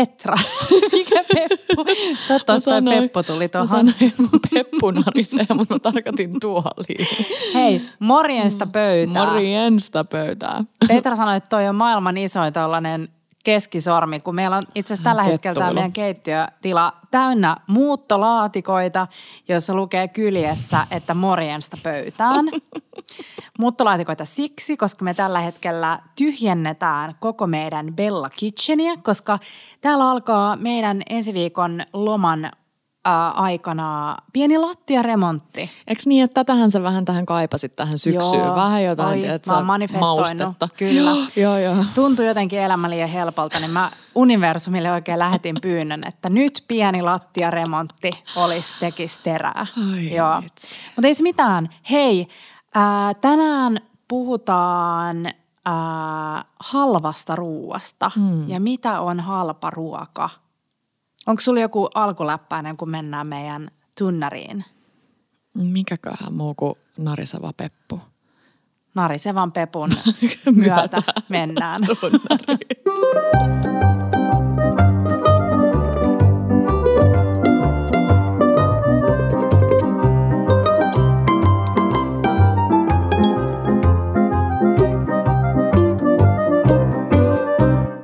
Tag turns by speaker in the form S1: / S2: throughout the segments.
S1: Petra. Mikä Peppu? Toivottavasti toi Peppu tuli
S2: Mä
S1: tuohon.
S2: sanoin, peppu narisee, mutta mä tarkoitin tuoliin.
S1: Hei, morjensta pöytää.
S2: Morjensta pöytää.
S1: Petra sanoi, että toi on maailman isoin tällainen keskisormi, kun meillä on itse asiassa tällä hetkellä tämä meidän keittiötila täynnä muuttolaatikoita, joissa lukee kyljessä, että morjensta pöytään. Muuttolaatikoita siksi, koska me tällä hetkellä tyhjennetään koko meidän Bella Kitcheniä, koska täällä alkaa meidän ensi viikon loman ää, aikana pieni lattiaremontti.
S2: Eikö niin, että tätähän sä vähän tähän kaipasit tähän syksyyn?
S1: Joo.
S2: Vähän jotain,
S1: Oi,
S2: tiedätkö,
S1: mä oon manifestoinut, kyllä.
S2: Joo, joo.
S1: Tuntui jotenkin elämä liian helpolta, niin mä universumille oikein lähetin pyynnön, että nyt pieni lattiaremontti olisi tekis terää.
S2: Ai
S1: Joo. Mutta ei se mitään. Hei, ää, tänään puhutaan halvasta ruuasta. Hmm. Ja mitä on halpa ruoka? Onko sulla joku alkuläppäinen, kun mennään meidän tunnariin?
S2: Mikäköhän muu kuin nariseva peppu?
S1: Narisevan Pepun myötä mennään.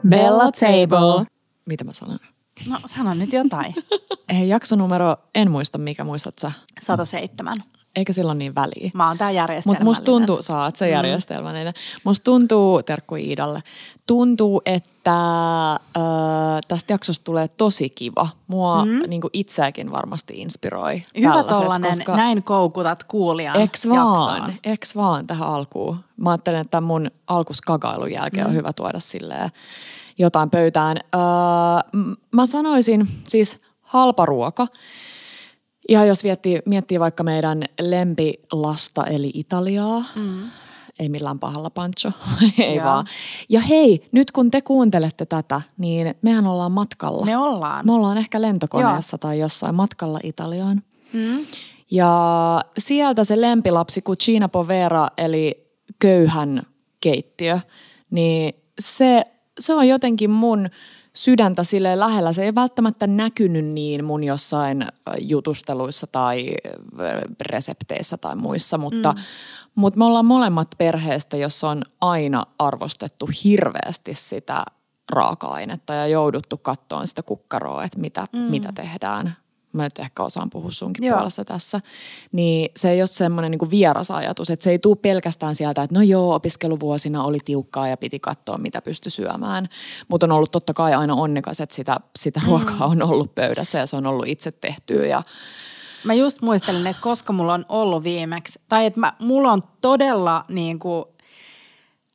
S1: Bella Table.
S2: Mitä mä sanon?
S1: No sano nyt jotain.
S2: Ei, jaksonumero, en muista mikä, muistat sä?
S1: 107.
S2: Eikä silloin niin väliä.
S1: Mä oon tää
S2: Mutta
S1: järjestelmällinen.
S2: musta tuntuu, sä oot se järjestelmällinen. Musta tuntuu, terkku Iidalle, tuntuu, että äh, tästä jaksosta tulee tosi kiva. Mua mm. niin itseäkin varmasti inspiroi
S1: Hyvä tollanen,
S2: koska...
S1: näin koukutat kuulijan
S2: Eks vaan, eks vaan tähän alkuun. Mä ajattelen, että mun alkuskagailun jälkeen mm. on hyvä tuoda silleen jotain pöytään. Öö, mä sanoisin siis halpa ruoka. Ihan jos miettii, miettii vaikka meidän lempilasta eli Italiaa. Mm. Ei millään pahalla pancho, ei
S1: Joo.
S2: vaan. Ja hei, nyt kun te kuuntelette tätä, niin mehän ollaan matkalla.
S1: Me ollaan.
S2: Me ollaan ehkä lentokoneessa Joo. tai jossain matkalla Italiaan.
S1: Mm.
S2: Ja sieltä se lempilapsi Cucina Povera, eli köyhän keittiö, niin se, se on jotenkin mun sydäntä sille lähellä. Se ei välttämättä näkynyt niin mun jossain äh, jutusteluissa tai äh, resepteissä tai muissa, mutta, mm. mutta me ollaan molemmat perheestä, jossa on aina arvostettu hirveästi sitä raaka-ainetta ja jouduttu kattoon sitä kukkaroa, että mitä, mm. mitä tehdään mä nyt ehkä osaan puhua sunkin
S1: Joo.
S2: puolesta tässä, niin se ei ole semmoinen niin vieras ajatus, että se ei tule pelkästään sieltä, että no joo, opiskeluvuosina oli tiukkaa ja piti katsoa, mitä pystyi syömään. Mutta on ollut totta kai aina onnekas, että sitä, sitä mm. ruokaa on ollut pöydässä ja se on ollut itse tehtyä ja
S1: Mä just muistelin, että koska mulla on ollut viimeksi, tai että mä, mulla on todella niin kuin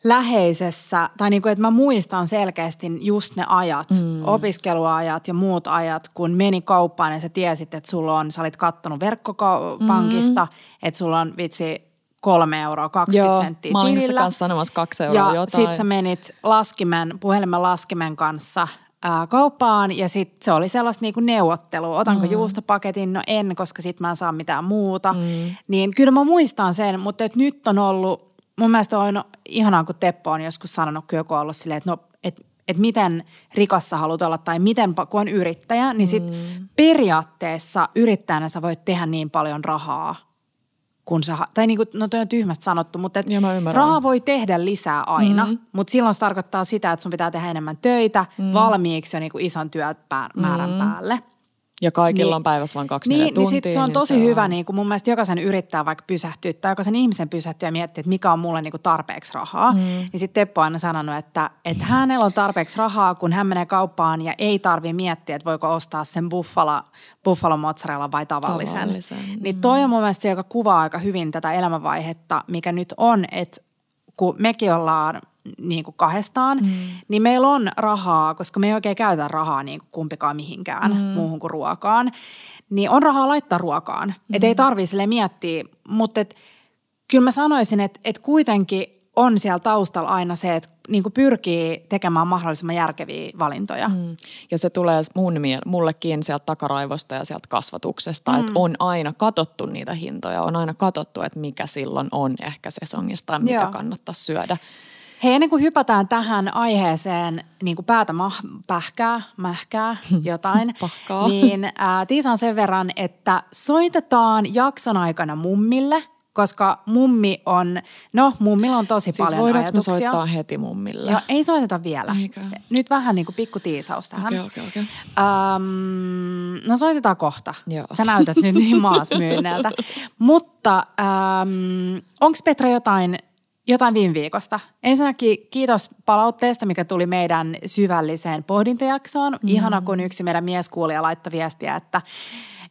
S1: läheisessä, tai niin kuin, että mä muistan selkeästi just ne ajat, mm. opiskeluajat ja muut ajat, kun meni kauppaan ja sä tiesit, että sulla on, sä olit kattonut verkkopankista, mm. että sulla on vitsi kolme euroa 20
S2: Joo,
S1: senttiä
S2: mä olin
S1: tilillä.
S2: kanssa sanomassa kaksi euroa
S1: ja
S2: jotain.
S1: sit sä menit laskimen, puhelimen laskimen kanssa ää, kauppaan ja sit se oli sellaista niinku neuvottelua. Otanko mm. juustopaketin? No en, koska sit mä en saa mitään muuta. Mm. Niin kyllä mä muistan sen, mutta et nyt on ollut, mun mielestä on ihanaa, kun Teppo on joskus sanonut, ollut silleen, että no, et, et miten rikas sä haluat olla tai miten, kun on yrittäjä, niin sit mm. periaatteessa yrittäjänä sä voit tehdä niin paljon rahaa, kun sä, tai niin kuin, no toi on tyhmästi sanottu, mutta et
S2: Joo, ymmärrän.
S1: rahaa voi tehdä lisää aina, mm. mutta silloin se tarkoittaa sitä, että sun pitää tehdä enemmän töitä mm. valmiiksi jo niin kuin ison työmäärän mm. päälle.
S2: Ja kaikilla
S1: Niin-
S2: on päivässä vain kaksi
S1: Niin,
S2: neljä
S1: niin
S2: tuntia.
S1: sit se on tosi hyvä niin kuin mun mielestä jokaisen yrittää vaikka pysähtyä tai jokaisen ihmisen pysähtyä ja miettiä, että mikä on mulle niin kuin tarpeeksi rahaa. Mm. Niin sitten Teppo on aina sanonut, että, että hänellä on tarpeeksi rahaa, kun hän menee kauppaan ja ei tarvi miettiä, että voiko ostaa sen buffalo, buffalo mozzarella vai tavallisen.
S2: Tavallisen,
S1: Niin toi on mun mielestä se, joka kuvaa aika hyvin tätä elämänvaihetta, mikä nyt on, että kun mekin ollaan niin kuin kahdestaan, mm. niin meillä on rahaa, koska me ei oikein käytä rahaa niin kuin kumpikaan mihinkään mm. muuhun kuin ruokaan, niin on rahaa laittaa ruokaan. Mm. Että ei tarvii sille miettiä, mutta et, kyllä mä sanoisin, että et kuitenkin on siellä taustalla aina se, että niin kuin pyrkii tekemään mahdollisimman järkeviä valintoja. Mm.
S2: Ja se tulee mun miel- mullekin sieltä takaraivosta ja sieltä kasvatuksesta, mm. että on aina katottu niitä hintoja, on aina katottu, että mikä silloin on ehkä sesongista ja mitä
S1: Joo.
S2: kannattaa syödä.
S1: Hei, ennen kuin hypätään tähän aiheeseen niin kuin päätä mah- pähkää, mähkää, jotain,
S2: Pahkaa.
S1: niin ää, tiisaan sen verran, että soitetaan jakson aikana mummille, koska mummi on, no mummilla on tosi
S2: Siis
S1: paljon ajatuksia.
S2: soittaa heti mummille?
S1: Joo, ei soiteta vielä.
S2: Eikö?
S1: Nyt vähän niin kuin pikku tiisaus tähän.
S2: Okei, okei, okei.
S1: Ähm, no soitetaan kohta.
S2: Joo.
S1: Sä näytät nyt niin maasmyynneltä. Mutta ähm, onko Petra jotain, jotain viime viikosta? Ensinnäkin kiitos palautteesta, mikä tuli meidän syvälliseen pohdintajaksoon. Mm. Ihana, kun yksi meidän mieskuulija laittoi viestiä, että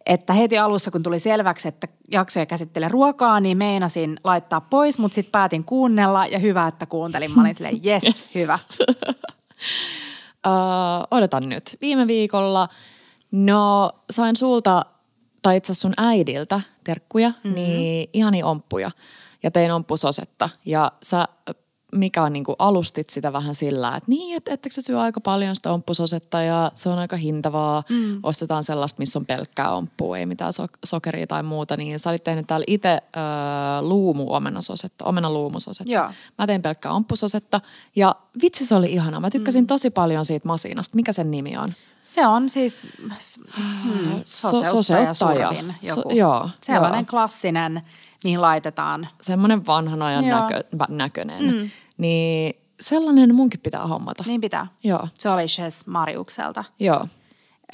S1: että heti alussa, kun tuli selväksi, että jakso ei käsittele ruokaa, niin meinasin laittaa pois, mutta sitten päätin kuunnella ja hyvä, että kuuntelin. Mä olin silleen, yes,
S2: Yes.
S1: hyvä.
S2: Uh, odotan nyt. Viime viikolla, no sain sulta, tai itse sun äidiltä terkkuja, mm-hmm. niin ihani omppuja. Ja tein omppusosetta. Ja sä, mikä on niinku alustit sitä vähän sillä, että niin, että ettekö sä syö aika paljon sitä omppusosetta ja se on aika hintavaa. Mm. Ostetaan sellaista, missä on pelkkää omppua, ei mitään so- sokeria tai muuta. Niin sä olit tehnyt täällä itse äh, luumu-omenasosetta, omenaluumusosetta.
S1: Joo.
S2: Mä tein pelkkää omppusosetta ja vitsi se oli ihana. Mä tykkäsin mm. tosi paljon siitä masinasta. Mikä sen nimi on?
S1: Se on siis hmm,
S2: So-
S1: soseuttaja
S2: soseuttaja.
S1: survin
S2: So-
S1: joku.
S2: joo,
S1: Sellainen
S2: joo.
S1: klassinen, mihin laitetaan.
S2: Semmoinen vanhan ajan
S1: Joo.
S2: näkö, näköinen. Mm. Niin sellainen munkin pitää hommata.
S1: Niin pitää.
S2: Joo,
S1: Se oli Ches Mariukselta.
S2: joo.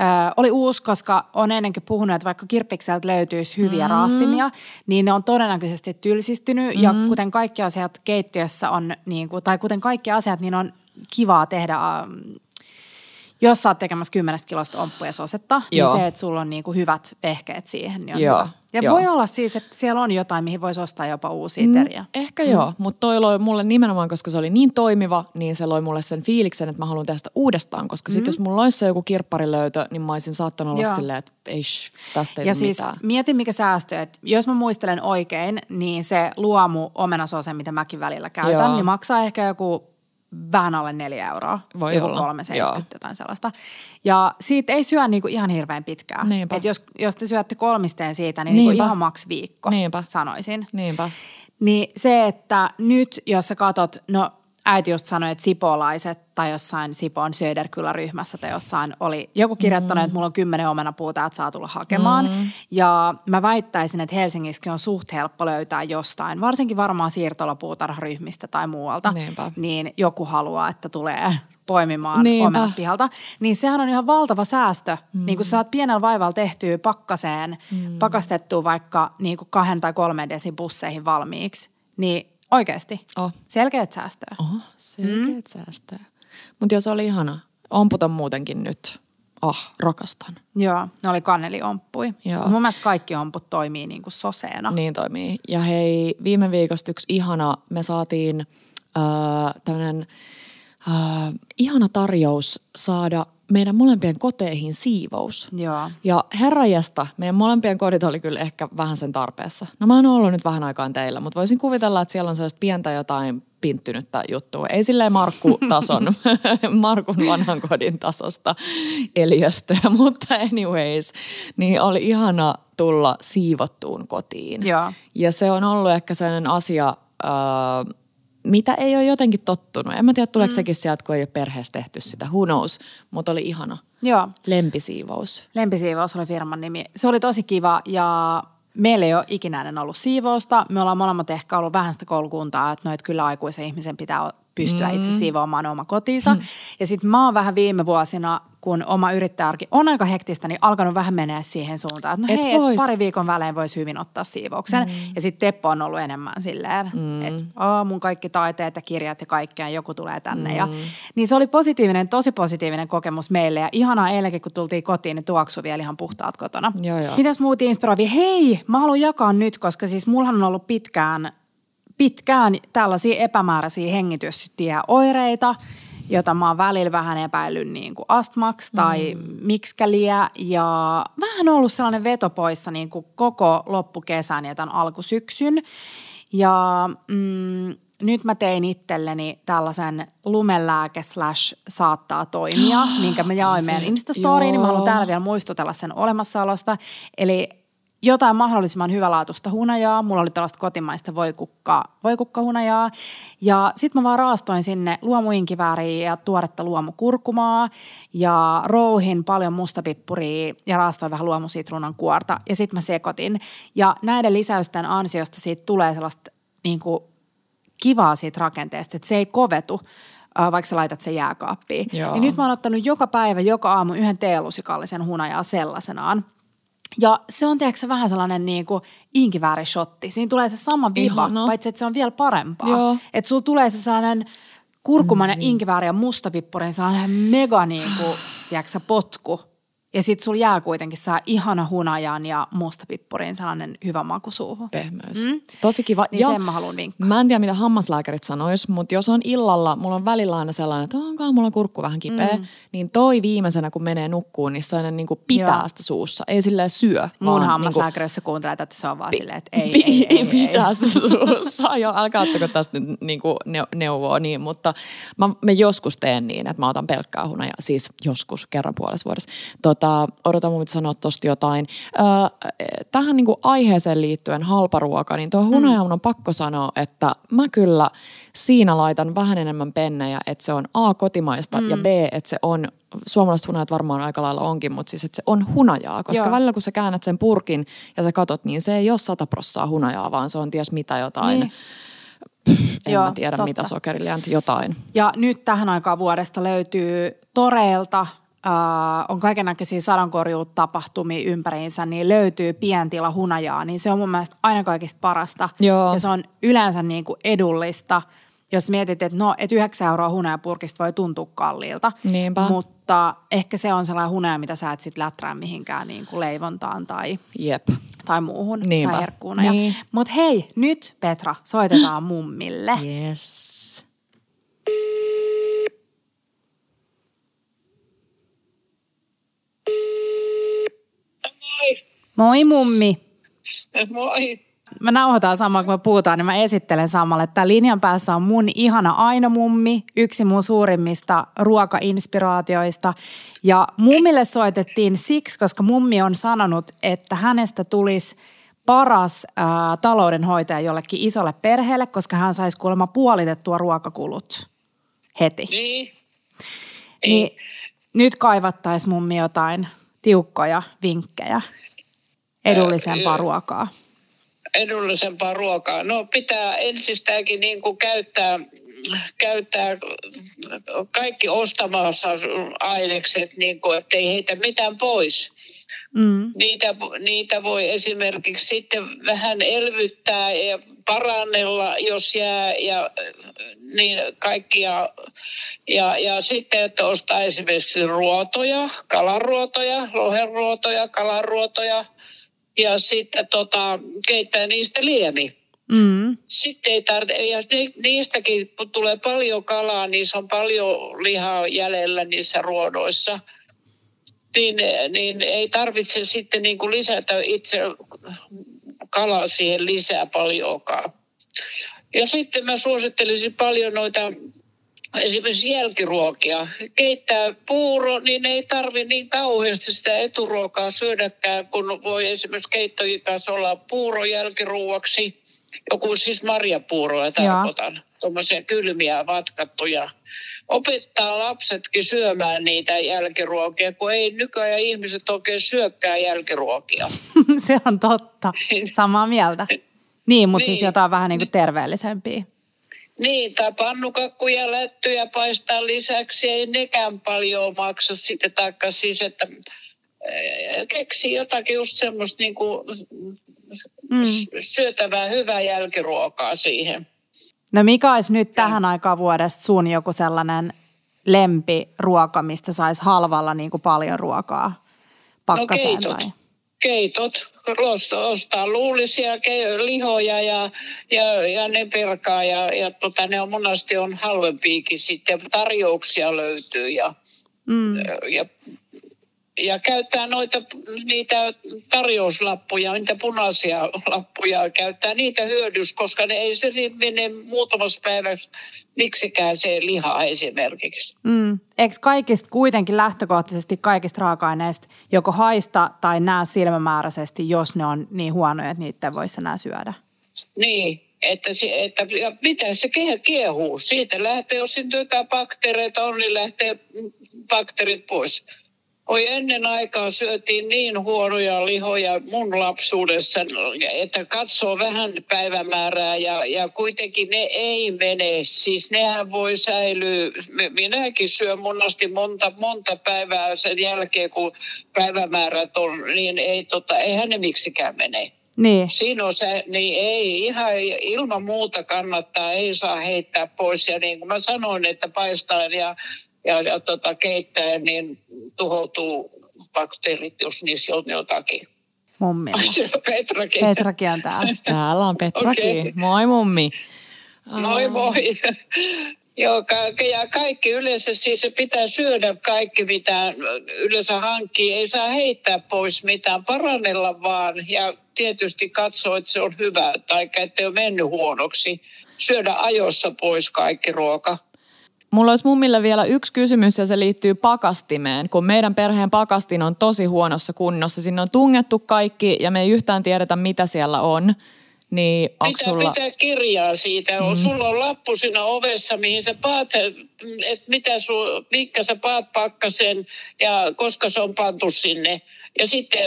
S1: Ö, oli uusi, koska on ennenkin puhunut, että vaikka kirppikseltä löytyisi hyviä mm. raastimia, niin ne on todennäköisesti tylsistynyt. Mm. Ja kuten kaikki asiat keittiössä on, niin kuin, tai kuten kaikki asiat, niin on kivaa tehdä, ähm, jos sä oot tekemässä kymmenestä kilosta omppuja sosetta,
S2: Joo.
S1: niin se, että sulla on niin kuin hyvät vehkeet siihen, niin on
S2: Joo,
S1: hyvä. Ja
S2: joo.
S1: voi olla siis, että siellä on jotain, mihin voisi ostaa jopa uusia teriä.
S2: Ehkä mm. joo, mutta toi loi mulle nimenomaan, koska se oli niin toimiva, niin se loi mulle sen fiiliksen, että mä haluan tehdä sitä uudestaan. Koska mm. sit jos mulla olisi se joku kirpparilöytö, niin mä olisin saattanut olla
S1: Joo.
S2: silleen, että ei tästä ei
S1: Ja siis
S2: mitään.
S1: mietin, mikä säästö, että jos mä muistelen oikein, niin se luomu omenasose, mitä mäkin välillä käytän,
S2: Joo.
S1: niin maksaa ehkä joku vähän alle neljä euroa.
S2: Voi
S1: joku
S2: olla,
S1: 370 jotain sellaista. Ja siitä ei syö niinku ihan hirveän pitkään.
S2: Niinpä.
S1: Et jos, jos te syötte kolmisteen siitä, niin niinku ihan maks viikko,
S2: Niinpä.
S1: sanoisin.
S2: Niinpä.
S1: Niin se, että nyt jos sä katot, no äiti just sanoi, että sipolaiset tai jossain Sipon Söderkylä-ryhmässä tai jossain oli joku kirjoittanut, mm. että mulla on kymmenen omenapuuta, että saa tulla hakemaan. Mm. Ja mä väittäisin, että Helsingissäkin on suht helppo löytää jostain, varsinkin varmaan siirtolapuutarharyhmistä tai muualta.
S2: Niinpä.
S1: Niin joku haluaa, että tulee poimimaan
S2: Niinpä.
S1: omenat pihalta. Niin sehän on ihan valtava säästö. Mm. Niin kun sä saat pienellä vaivalla tehtyä pakkaseen, mm. pakastettua vaikka niin kuin kahden tai kolmen desin busseihin valmiiksi, niin oikeasti
S2: Oh.
S1: selkeät säästöä.
S2: Oho, selkeät mm. säästöä. Mutta jos oli ihana, omput on muutenkin nyt. Ah, rakastan.
S1: Joo, ne oli kaneliomppui.
S2: Joo.
S1: Mun mielestä kaikki omput toimii niin kuin soseena.
S2: Niin toimii. Ja hei, viime viikosta yksi ihana, me saatiin äh, tämmöinen äh, ihana tarjous saada meidän molempien koteihin siivous.
S1: Joo.
S2: Ja herrajesta, meidän molempien kodit oli kyllä ehkä vähän sen tarpeessa. No mä oon ollut nyt vähän aikaan teillä, mutta voisin kuvitella, että siellä on sellaista pientä jotain pinttynyttä juttua. Ei silleen Markku-tason, Markun vanhan kodin tasosta eliöstöä, mutta anyways, niin oli ihana tulla siivottuun kotiin.
S1: Joo.
S2: Ja se on ollut ehkä sellainen asia, äh, mitä ei ole jotenkin tottunut. En mä tiedä, tuleeko mm. sekin sieltä, kun ei ole perheessä tehty sitä. Who knows? Mutta oli ihana.
S1: Joo.
S2: Lempisiivous.
S1: Lempisiivous oli firman nimi. Se oli tosi kiva ja meillä ei ole ikinä ollut siivousta. Me ollaan molemmat ehkä ollut vähän sitä koulukuntaa, että noit kyllä aikuisen ihmisen pitää pystyä itse siivoamaan oma kotinsa. Mm. Ja sitten mä oon vähän viime vuosina, kun oma yrittäjäarki on aika hektistä, niin alkanut vähän menee siihen suuntaan, että no
S2: Et
S1: hei, et
S2: vois.
S1: pari viikon välein voisi hyvin ottaa siivouksen. Mm. Ja sitten Teppo on ollut enemmän silleen, mm. että mun kaikki taiteet ja kirjat ja kaikkea, joku tulee tänne. Mm. Ja, niin se oli positiivinen, tosi positiivinen kokemus meille. Ja ihanaa eilenkin, kun tultiin kotiin, niin tuoksu vielä ihan puhtaat kotona.
S2: Joo, joo.
S1: Mitäs muut inspiroivia? Hei, mä haluan jakaa nyt, koska siis mulla on ollut pitkään, pitkään tällaisia epämääräisiä hengitystieoireita, jota mä oon välillä vähän epäillyt niin kuin astmaksi tai mm. mikskäliä. Ja vähän ollut sellainen veto poissa niin kuin koko loppukesän ja tämän alkusyksyn. Ja mm, nyt mä tein itselleni tällaisen lumelääke slash saattaa toimia, minkä mä jaoin meidän Instastoriin, niin mä haluan täällä vielä muistutella sen olemassaolosta. Eli jotain mahdollisimman hyvälaatuista hunajaa. Mulla oli tällaista kotimaista voikukka, voikukkahunajaa. Ja sitten mä vaan raastoin sinne luomuinkivääriä ja tuoretta luomukurkumaa ja rouhin paljon mustapippuria ja raastoin vähän luomusitruunan kuorta. Ja sitten mä sekoitin. Ja näiden lisäysten ansiosta siitä tulee sellaista niin kuin kivaa siitä rakenteesta, että se ei kovetu vaikka sä laitat sen jääkaappiin. Joo. Ja nyt mä oon ottanut joka päivä, joka aamu yhden teelusikallisen hunajaa sellaisenaan. Ja se on tiedätkö vähän sellainen niin kuin inkiväärishotti. Siinä tulee se sama viba, Ihana. paitsi että se on vielä parempaa. Että sulla tulee se sellainen kurkumainen mm. inkivääri ja mustapippurin sellainen mega niin kuin, tiedätkö, potku ja sit sulla jää kuitenkin saa ihana hunajan ja mustapippurin sellainen hyvä maku suuhun.
S2: Pehmeys. Mm? Tosi kiva.
S1: Niin ja sen mä haluan vinkkaa.
S2: Mä en tiedä, mitä hammaslääkärit sanois, mutta jos on illalla, mulla on välillä aina sellainen, että onkaan mulla kurkku vähän kipeä, mm. niin toi viimeisenä, kun menee nukkuun, niin se aina niin kuin pitää Joo. sitä suussa. Ei silleen syö.
S1: Mun hammaslääkäri, niin kuin, kuuntelee, että se on vaan pi- silleen, että ei,
S2: pi-
S1: ei, ei, ei,
S2: pitää sitä suussa. Joo, älkää ottako tästä nyt niin kuin neuvoa niin, mutta mä, mä joskus teen niin, että mä otan pelkkää hunajaa, siis joskus kerran puolessa vuodessa. Tota, odotan mun sanoa tosta jotain. tähän niin kuin aiheeseen liittyen halparuoka, niin tuo hunajaun on pakko sanoa, että mä kyllä siinä laitan vähän enemmän pennejä, että se on A, kotimaista mm. ja B, että se on, suomalaiset hunajat varmaan aika lailla onkin, mutta siis että se on hunajaa, koska Joo. välillä kun sä käännät sen purkin ja sä katot, niin se ei ole sata prossaa hunajaa, vaan se on ties mitä jotain. Niin. en Joo, mä tiedä totta. mitä sokeriliänti, jotain.
S1: Ja nyt tähän aikaan vuodesta löytyy toreilta äh, on kaiken näköisiä sadonkorjuutapahtumia ympäriinsä, niin löytyy pientila hunajaa, niin se on mun mielestä aina kaikista parasta. Joo. Ja se on yleensä niin kuin edullista, jos mietit, että no, et 9 euroa hunajapurkista voi tuntua kalliilta.
S2: Niinpä.
S1: Mutta ehkä se on sellainen hunaja, mitä sä et sit läträä mihinkään niin kuin leivontaan tai,
S2: Jep.
S1: tai muuhun. Niinpä. Niin. Mutta hei, nyt Petra, soitetaan mummille.
S2: Yes.
S1: Moi mummi.
S3: Moi.
S1: Mä nauhoitan samalla, kun me puhutaan, niin mä esittelen samalle. Tämä linjan päässä on mun ihana Aino mummi, yksi mun suurimmista ruokainspiraatioista. Ja mummille soitettiin siksi, koska mummi on sanonut, että hänestä tulisi paras ää, taloudenhoitaja jollekin isolle perheelle, koska hän saisi kuulemma puolitettua ruokakulut heti.
S3: Niin.
S1: Niin nyt kaivattaisiin mummi jotain tiukkoja vinkkejä edullisempaa ruokaa?
S3: Edullisempaa ruokaa. No pitää ensistäänkin niin kuin käyttää, käyttää kaikki ostamassa ainekset, niin kuin, ettei heitä mitään pois. Mm. Niitä, niitä voi esimerkiksi sitten vähän elvyttää ja parannella, jos jää ja niin kaikkia. Ja, ja sitten, että ostaa esimerkiksi ruotoja, kalaruotoja, lohenruotoja, kalaruotoja – ja sitten tota, keittää niistä liemi. Mm. Sitten ei tarvitse, ja niistäkin kun tulee paljon kalaa, niin se on paljon lihaa jäljellä niissä ruodoissa. Niin, niin ei tarvitse sitten niin kuin lisätä itse kalaa siihen lisää paljonkaan. Ja sitten mä suosittelisin paljon noita esimerkiksi jälkiruokia. Keittää puuro, niin ei tarvi niin kauheasti sitä eturuokaa syödäkään, kun voi esimerkiksi keittoikässä olla puuro jälkiruuaksi. Joku siis marjapuuroa tarkoitan. Tuommoisia kylmiä vatkattuja. Opettaa lapsetkin syömään niitä jälkiruokia, kun ei nykyään ihmiset oikein syökkää jälkiruokia.
S1: Se on totta. Samaa mieltä. Niin, mutta siis niin. siis jotain vähän niin kuin terveellisempiä.
S3: Niin, tai pannukakkuja, lättyjä paistaa lisäksi, ei nekään paljon maksa sitten, taikka siis, että keksi jotakin just semmoista niin kuin mm. syötävää hyvää jälkiruokaa siihen.
S1: No mikä olisi nyt tähän aikaan vuodesta sun joku sellainen lempiruoka, mistä saisi halvalla niin kuin paljon ruokaa pakkaseen no keitot. tai?
S3: Keitot, ostaa luulisia lihoja ja, ja, ja ne perkaa ja, ja tota, ne on monasti on halvempiikin sitten. Tarjouksia löytyy ja, mm. ja, ja käyttää noita, niitä tarjouslappuja, niitä punaisia lappuja, käyttää niitä hyödys, koska ne ei se mene muutamassa päivässä miksikään se liha esimerkiksi.
S1: Mm. Eikö kaikista kuitenkin lähtökohtaisesti kaikista raaka-aineista joko haista tai näe silmämääräisesti, jos ne on niin huonoja, että niitä voisi enää syödä?
S3: Niin, että, se, että ja mitä se kiehuu. Siitä lähtee, jos siinä jotain bakteereita on, niin lähtee bakteerit pois. Oi ennen aikaa syötiin niin huonoja lihoja mun lapsuudessa, että katsoo vähän päivämäärää ja, ja kuitenkin ne ei mene. Siis nehän voi säilyä. Minäkin syön monasti monta, monta päivää sen jälkeen, kun päivämäärät on, niin ei, tota, eihän ne miksikään mene.
S1: Niin.
S3: Siinä on se, niin ei ihan ilman muuta kannattaa, ei saa heittää pois. Ja niin kuin mä sanoin, että paistaa ja ja, ja tota, keittää, niin tuhoutuu bakteerit, jos niissä on jotakin.
S1: Mummi.
S3: Petrakin.
S1: Petrakin on täällä.
S2: Täällä on Petrakin. Okay. Moi mummi.
S3: Moi moi. Joo, ja kaikki yleensä siis se pitää syödä kaikki, mitä yleensä hankkii. Ei saa heittää pois mitään, parannella vaan ja tietysti katsoa, että se on hyvä tai että ole mennyt huonoksi. Syödä ajossa pois kaikki ruoka.
S2: Mulla olisi mummille vielä yksi kysymys ja se liittyy pakastimeen. Kun meidän perheen pakastin on tosi huonossa kunnossa, sinne on tungettu kaikki ja me ei yhtään tiedetä mitä siellä on. Niin
S3: pitää sulla... pitää kirjaa siitä. Mm. Sulla on lappu siinä ovessa, mihin sä paat, että mitä su, mitkä sä paat pakkasen ja koska se on pantu sinne. Ja sitten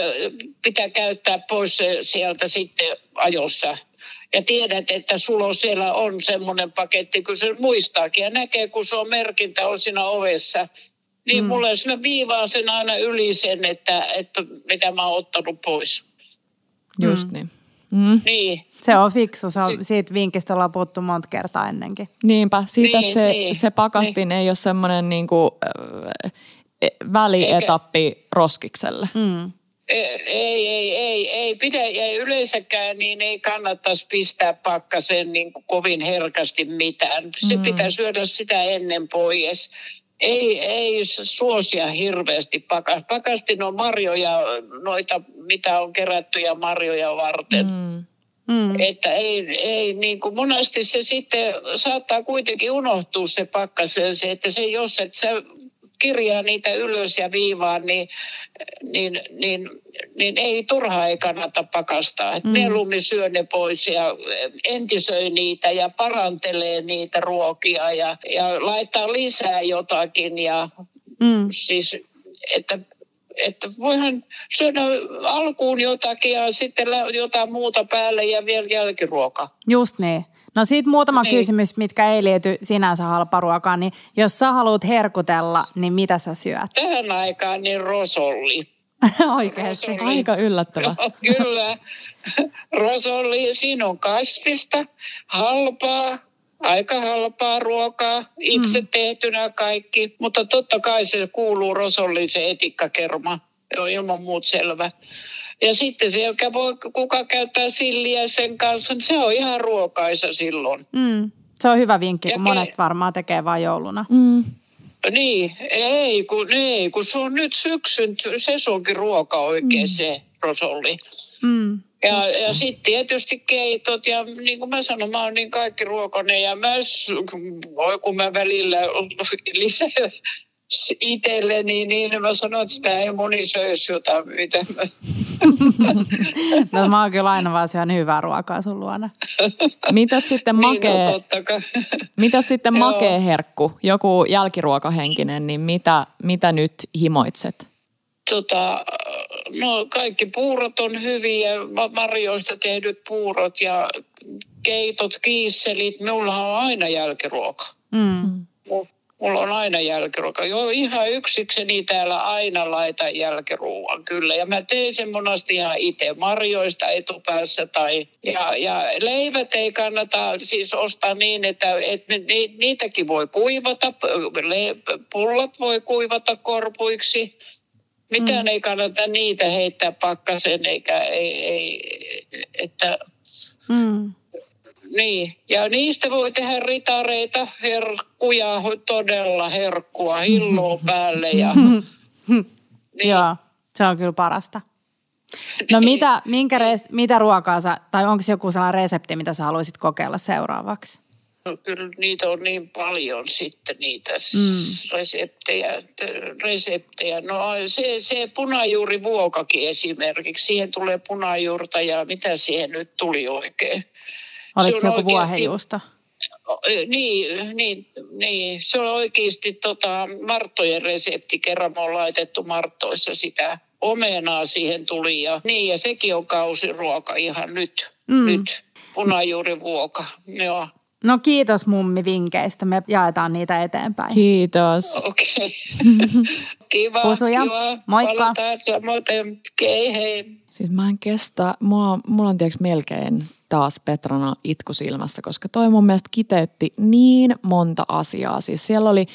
S3: pitää käyttää pois sieltä sitten ajossa ja tiedät, että sulla siellä on semmoinen paketti, kun se muistaakin ja näkee, kun se on merkintä on siinä ovessa. Niin mm. mulle mä viivaan sen aina yli sen, että, että mitä mä oon ottanut pois.
S2: Just mm. niin.
S1: Mm. niin. Se on fiksu, se on, siitä vinkistä ollaan puhuttu monta kertaa ennenkin.
S2: Niinpä, siitä, niin, että se, niin, se pakastin niin. ei ole semmoinen niinku, äh, välietappi Eikä. roskikselle. Mm
S3: ei, ei, ei, ei pidä, ja yleensäkään niin ei kannattaisi pistää pakkaseen niin kuin kovin herkästi mitään. Se mm. pitää syödä sitä ennen pois. Ei, ei suosia hirveästi pakas. Pakastin on marjoja, noita mitä on kerättyjä marjoja varten. Mm. Mm. Että ei, ei niin kuin monesti se sitten saattaa kuitenkin unohtua se pakkaseen, se, että se jos et sä kirjaa niitä ylös ja viivaan, niin, niin, niin, niin ei turhaa ei kannata pakastaa. Et mm. Mieluummin syö ne pois ja entisöi niitä ja parantelee niitä ruokia ja, ja laittaa lisää jotakin. Ja mm. siis, että että voihan syödä alkuun jotakin ja sitten jotain muuta päälle ja vielä jälkiruoka.
S1: Just niin. No siitä muutama niin. kysymys, mitkä ei liity sinänsä halparuokaan, niin jos sä haluat herkutella, niin mitä sä syöt?
S3: Tähän aikaan niin rosolli.
S1: Oikeasti.
S2: Rosolli. Aika yllättävä.
S3: No, kyllä. Rosolli, siinä on kasvista, halpaa, aika halpaa ruokaa, itse mm. tehtynä kaikki. Mutta totta kai se kuuluu rosolliin se etikkakerma. Se on ilman muut selvä. Ja sitten siellä voi kuka käyttää silliä sen kanssa, niin se on ihan ruokaisa silloin. Mm.
S1: Se on hyvä vinkki, ja kun ke- monet varmaan tekee vain jouluna. Mm.
S3: Niin, ei kun, ei, kun se on nyt syksyn sesonkin ruoka oikein mm. se rosolli. Mm. Ja, ja sitten tietysti keitot ja niin kuin mä sanon, mä oon niin kaikki ruokonen ja mä, voi kun mä välillä lisää itselleni, niin mä sanon, että sitä ei moni söisi jotain, mitä mä...
S1: no mä oon kyllä aina vaan syön hyvää ruokaa sun luona.
S2: Mitä sitten makee, niin, no, mitä sitten makee herkku, joku jälkiruokahenkinen, niin mitä, mitä nyt himoitset?
S3: Tota, no kaikki puurot on hyviä, marjoista tehdyt puurot ja keitot, kiisselit, minulla on aina jälkiruoka. Mm. Mulla on aina jälkiruoka. Joo, ihan yksikseni täällä aina laita jälkiruuan, kyllä. Ja mä teen sen monasti ihan itse marjoista etupäässä. Tai, ja, ja leivät ei kannata siis ostaa niin, että, että ni, niitäkin voi kuivata. Le, pullat voi kuivata korpuiksi. Mitään mm. ei kannata niitä heittää pakkaseen, eikä ei, ei, että... Mm niin, ja niistä voi tehdä ritareita, herkkuja, todella herkkua, hilloa päälle. Ja,
S1: niin. Joo, se on kyllä parasta. No niin. mitä, minkä res, mitä ruokaa sä, tai onko joku sellainen resepti, mitä sä haluaisit kokeilla seuraavaksi?
S3: No, kyllä niitä on niin paljon sitten niitä mm. reseptejä, reseptejä. No se, se punajuurivuokakin esimerkiksi, siihen tulee punajuurta ja mitä siihen nyt tuli oikein?
S1: Oliko se, joku vuohejuusta?
S3: Niin, niin, niin, se on oikeasti tota, Marttojen resepti. Kerran me on laitettu Marttoissa sitä omenaa siihen tuli. Ja, niin, ja sekin on kausiruoka ihan nyt. Mm. Nyt punajuurivuoka. Joo.
S1: No kiitos mummi vinkkeistä. Me jaetaan niitä eteenpäin.
S2: Kiitos.
S3: Okei. Okay. kiva,
S1: Pusuja.
S3: kiva.
S1: Moikka.
S3: Palataan samoin. Hei.
S2: Siis mä en kestä, mulla, mulla on tiiäks melkein taas Petrana itku silmässä, koska toi mun mielestä kiteytti niin monta asiaa. Siis siellä oli,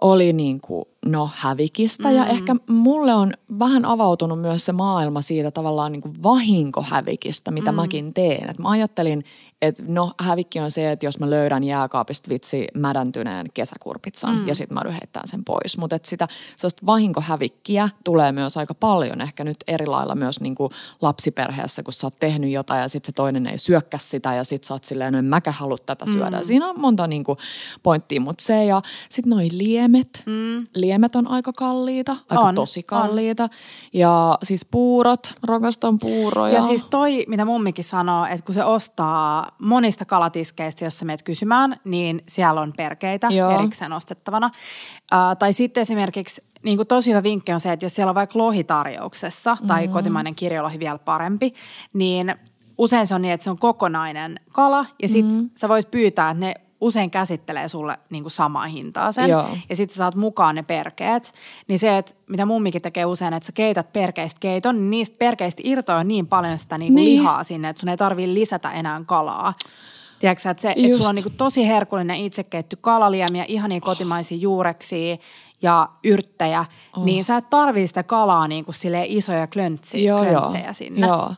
S2: oli niin kuin, no hävikistä mm. ja ehkä mulle on vähän avautunut myös se maailma siitä tavallaan niin kuin vahinkohävikistä, mitä mm. mäkin teen. Et mä ajattelin, että no hävikki on se, että jos mä löydän jääkaapista vitsi mädäntyneen kesäkurpitsan mm. ja sitten mä heittää sen pois. Mutta sitä sellaista vahinkohävikkiä tulee myös aika paljon ehkä nyt eri lailla myös niin kuin lapsiperheessä, kun sä oot tehnyt jotain ja sitten se toinen ei syökkä sitä ja sitten sä oot silleen, no en mäkä halua tätä syödä. Mm. Siinä on monta niin kuin pointtia, mutta se ja sitten noi liemet. Mm. Liemet on aika kalliita, aika on, tosi kalliita. On. Ja siis puurot, rakastan puuroja.
S1: Ja siis toi, mitä mummikin sanoo, että kun se ostaa monista kalatiskeistä, jos sä meet kysymään, niin siellä on perkeitä Joo. erikseen ostettavana. Uh, tai sitten esimerkiksi niin kuin tosi hyvä vinkki on se, että jos siellä on vaikka lohitarjouksessa mm-hmm. tai kotimainen kirjolohi vielä parempi, niin usein se on niin, että se on kokonainen kala ja sitten mm-hmm. sä voit pyytää, että ne usein käsittelee sulle niin kuin samaa hintaa sen. Joo. Ja sitten sä saat mukaan ne perkeet. Niin se, että mitä mummikin tekee usein, että sä keität perkeistä keiton, niin niistä perkeistä irtoaa niin paljon sitä niin kuin niin. lihaa sinne, että sun ei tarvitse lisätä enää kalaa. Tiedätkö että, se, että sulla on niin kuin tosi herkullinen itse keitty kalaliemiä, ihania kotimaisia juureksia ja yrttejä, oh. niin sä et tarvii sitä kalaa niin kuin isoja klöntsiä, joo, klöntsejä joo. sinne.
S2: Joo.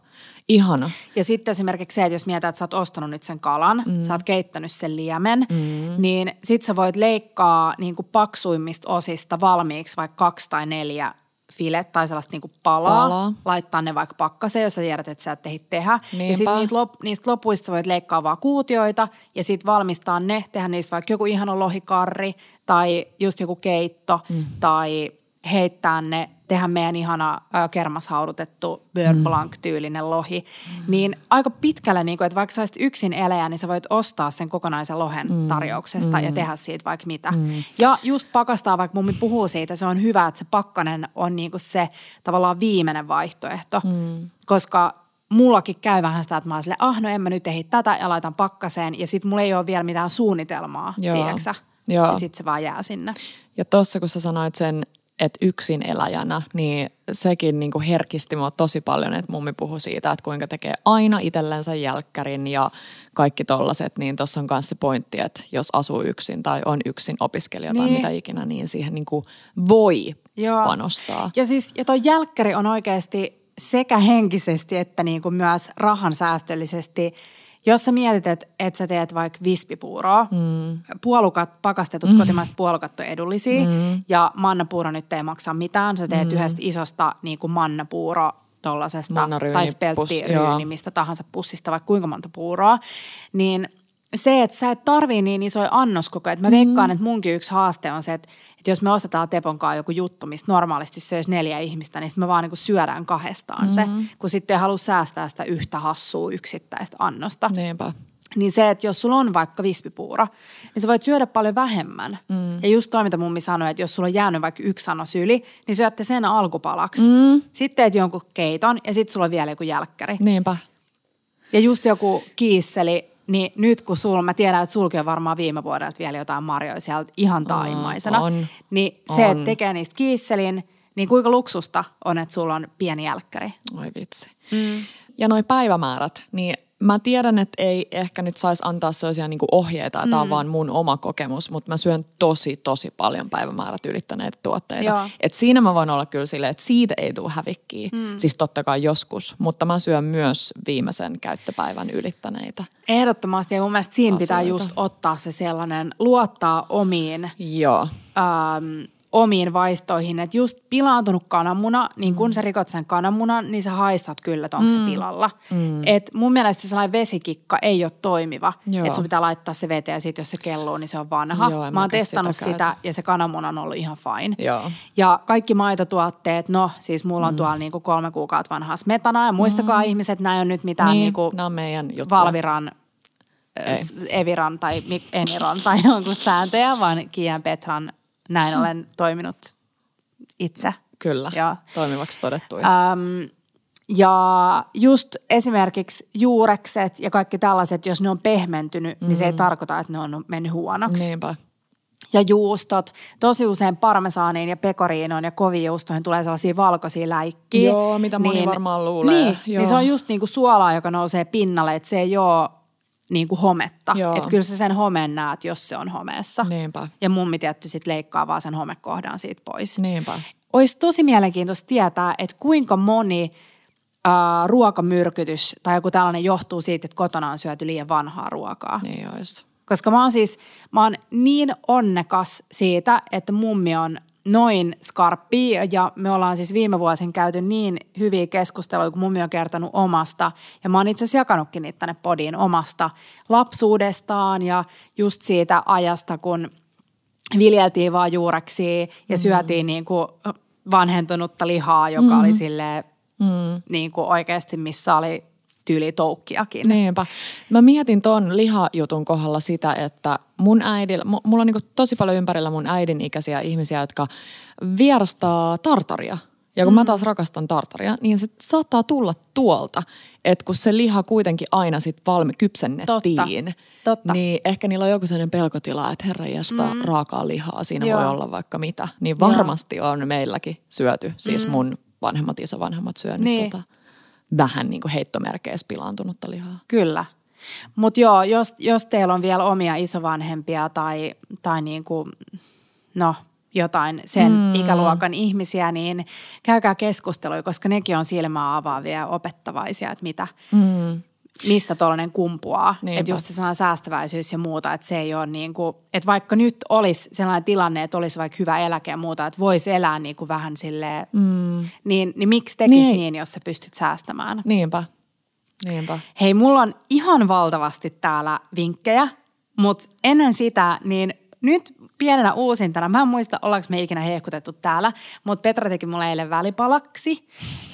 S2: Ihana.
S1: Ja sitten esimerkiksi se, että jos mietit, että sä oot ostanut nyt sen kalan, mm. sä oot keittänyt sen liemen, mm. niin sit sä voit leikkaa niin kuin paksuimmista osista valmiiksi vaikka kaksi tai neljä filet tai sellaista niinku palaa, palaa, laittaa ne vaikka pakkaseen, jos sä tiedät, että sä et ehdi tehdä. Niinpä. Ja sitten niitä lop, niistä lopuista sä voit leikkaa vaan kuutioita ja sitten valmistaa ne, tehdä niistä vaikka joku ihana lohikarri tai just joku keitto mm. tai heittää ne, tehdä meidän ihana ö, kermashaudutettu mm. Blanc-tyylinen lohi, mm. niin aika pitkälle, niin kuin, että vaikka sä yksin elejä, niin sä voit ostaa sen kokonaisen lohen mm. tarjouksesta mm. ja tehdä siitä vaikka mitä. Mm. Ja just pakastaa, vaikka mummi puhuu siitä, se on hyvä, että se pakkanen on niin kuin se tavallaan viimeinen vaihtoehto, mm. koska mullakin käy vähän sitä, että mä oon sille, ah no en mä nyt ehdi tätä ja laitan pakkaseen ja sit mulla ei ole vielä mitään suunnitelmaa, tiedäksä? Joo. Ja sit se vaan jää sinne.
S2: Ja tossa kun sä sanoit sen että yksin eläjänä, niin sekin niin kuin herkisti mua tosi paljon, että mummi puhui siitä, että kuinka tekee aina itsellensä jälkkärin ja kaikki tollaset, niin tuossa on myös se pointti, että jos asuu yksin tai on yksin opiskelija niin. tai mitä ikinä, niin siihen niin kuin voi Joo. panostaa.
S1: Ja siis, ja toi jälkkäri on oikeasti sekä henkisesti että niin kuin myös rahan säästöllisesti – jos sä mietit, että et sä teet vaikka vispipuuroa, mm. puolukat, pakastetut mm. kotimaiset puolukat on edullisia mm. ja mannapuuro nyt ei maksa mitään. Sä teet mm. yhdestä isosta niin kuin mannapuuro tollasesta tai spelttiryyni, mistä tahansa pussista vaikka kuinka monta puuroa, niin se, että sä et tarvii niin isoja annoskokoja. Että mä veikkaan, mm. että munkin yksi haaste on se, että että jos me ostetaan Teponkaan joku juttu, mistä normaalisti söisi neljä ihmistä, niin sitten me vaan niin kuin syödään kahdestaan mm-hmm. se, kun sitten ei halua säästää sitä yhtä hassua yksittäistä annosta.
S2: Niinpä.
S1: Niin se, että jos sulla on vaikka vispipuuro, niin sä voit syödä paljon vähemmän. Mm. Ja just toi, mitä mummi sanoi, että jos sulla on jäänyt vaikka yksi annos yli, niin syötte sen alkupalaksi. Mm. Sitten teet jonkun keiton ja sitten sulla on vielä joku jälkkäri.
S2: Niinpä.
S1: Ja just joku kiisseli, niin nyt kun sulla, mä tiedän, että sulki on varmaan viime vuodelta vielä jotain marjoja sieltä ihan taimaisena. On, niin se, on. että tekee niistä kiisselin, niin kuinka luksusta on, että sulla on pieni jälkkäri.
S2: Oi vitsi. Mm. Ja noi päivämäärät, niin mä tiedän, että ei ehkä nyt saisi antaa sellaisia niin ohjeita, mm. tämä on vaan mun oma kokemus, mutta mä syön tosi, tosi paljon päivämäärät ylittäneitä tuotteita. Et siinä mä voin olla kyllä silleen, että siitä ei tule hävikkiä, mm. siis totta kai joskus, mutta mä syön myös viimeisen käyttöpäivän ylittäneitä.
S1: Ehdottomasti ja mun mielestä siinä asioita. pitää just ottaa se sellainen, luottaa omiin
S2: Joo.
S1: Ähm, omiin vaistoihin, että just pilaantunut kananmuna, niin kun mm. sä rikot sen kananmunan, niin sä haistat kyllä, että onko mm. se pilalla. Mm. Et mun mielestä sellainen vesikikka ei ole toimiva, että sun pitää laittaa se veteen ja sit jos se kelluu, niin se on vanha. Joo, mä oon testannut sitä, sitä ja se kananmuna on ollut ihan fine.
S2: Joo.
S1: Ja kaikki maitotuotteet, no siis mulla on mm. tuolla niinku kolme kuukautta vanhaa smetana ja muistakaa mm. ihmiset, näin on nyt mitään niin, niinku
S2: on meidän
S1: Valviran ei. Eviran tai Eniron tai jonkun sääntöjä, vaan Kian Petran näin olen toiminut itse.
S2: Kyllä, ja, toimivaksi todettu.
S1: Ähm, ja just esimerkiksi juurekset ja kaikki tällaiset, jos ne on pehmentynyt, mm. niin se ei mm. tarkoita, että ne on mennyt huonoksi.
S2: Niinpä.
S1: Ja juustot. Tosi usein parmesaaniin ja pekoriinoon ja kovijuustoihin tulee sellaisia valkoisia läikkiä.
S2: Joo, mitä moni niin, varmaan luulee.
S1: Niin, Joo. niin se on just niin kuin suolaa, joka nousee pinnalle, että se ei ole niin kuin hometta. Että kyllä sä sen homeen näet, jos se on homeessa.
S2: Niinpä.
S1: Ja mummi tietty sit leikkaa vaan sen homekohdan siitä pois.
S2: Niinpä.
S1: Olisi tosi mielenkiintoista tietää, että kuinka moni äh, ruokamyrkytys tai joku tällainen johtuu siitä, että kotona on syöty liian vanhaa ruokaa.
S2: Niin olisi.
S1: Koska mä oon siis, mä oon niin onnekas siitä, että mummi on noin skarppi ja me ollaan siis viime vuosina käyty niin hyviä keskusteluja, kun mummi on kertonut omasta ja mä oon itse asiassa jakanutkin niitä tänne podiin omasta lapsuudestaan ja just siitä ajasta, kun viljeltiin vaan juureksi ja mm. syötiin niin kuin vanhentunutta lihaa, joka mm. oli sille mm. niin kuin oikeasti missä oli tyyli toukkiakin.
S2: Niinpä. Mä mietin ton lihajutun kohdalla sitä, että mun äidillä, mulla on niin tosi paljon ympärillä mun äidin ikäisiä ihmisiä, jotka vierastaa tartaria. Ja kun mm. mä taas rakastan tartaria, niin se saattaa tulla tuolta, että kun se liha kuitenkin aina sitten valmi kypsennettiin,
S1: Totta. Totta.
S2: niin ehkä niillä on joku sellainen pelkotila, että herra mm. raakaa lihaa, siinä Joo. voi olla vaikka mitä. Niin varmasti Joo. on meilläkin syöty, siis mm. mun vanhemmat isovanhemmat syönyt niin. tota vähän niin kuin heittomerkeissä pilaantunutta lihaa.
S1: Kyllä. Mutta joo, jos, jos teillä on vielä omia isovanhempia tai, tai niin kuin, no, jotain sen mm. ikäluokan ihmisiä, niin käykää keskustelua, koska nekin on silmää avaavia ja opettavaisia, että mitä, mm mistä tuollainen kumpuaa. Että just se sellainen säästäväisyys ja muuta, että se ei ole niin kuin, että vaikka nyt olisi sellainen tilanne, että olisi vaikka hyvä eläke ja muuta, että voisi elää niin kuin vähän silleen, mm. niin, niin miksi tekisi niin. niin, jos sä pystyt säästämään?
S2: Niinpä. Niinpä.
S1: Hei, mulla on ihan valtavasti täällä vinkkejä, mutta ennen sitä, niin nyt pienenä uusintana, mä en muista ollaanko me ikinä hehkutettu täällä, mutta Petra teki mulle eilen välipalaksi.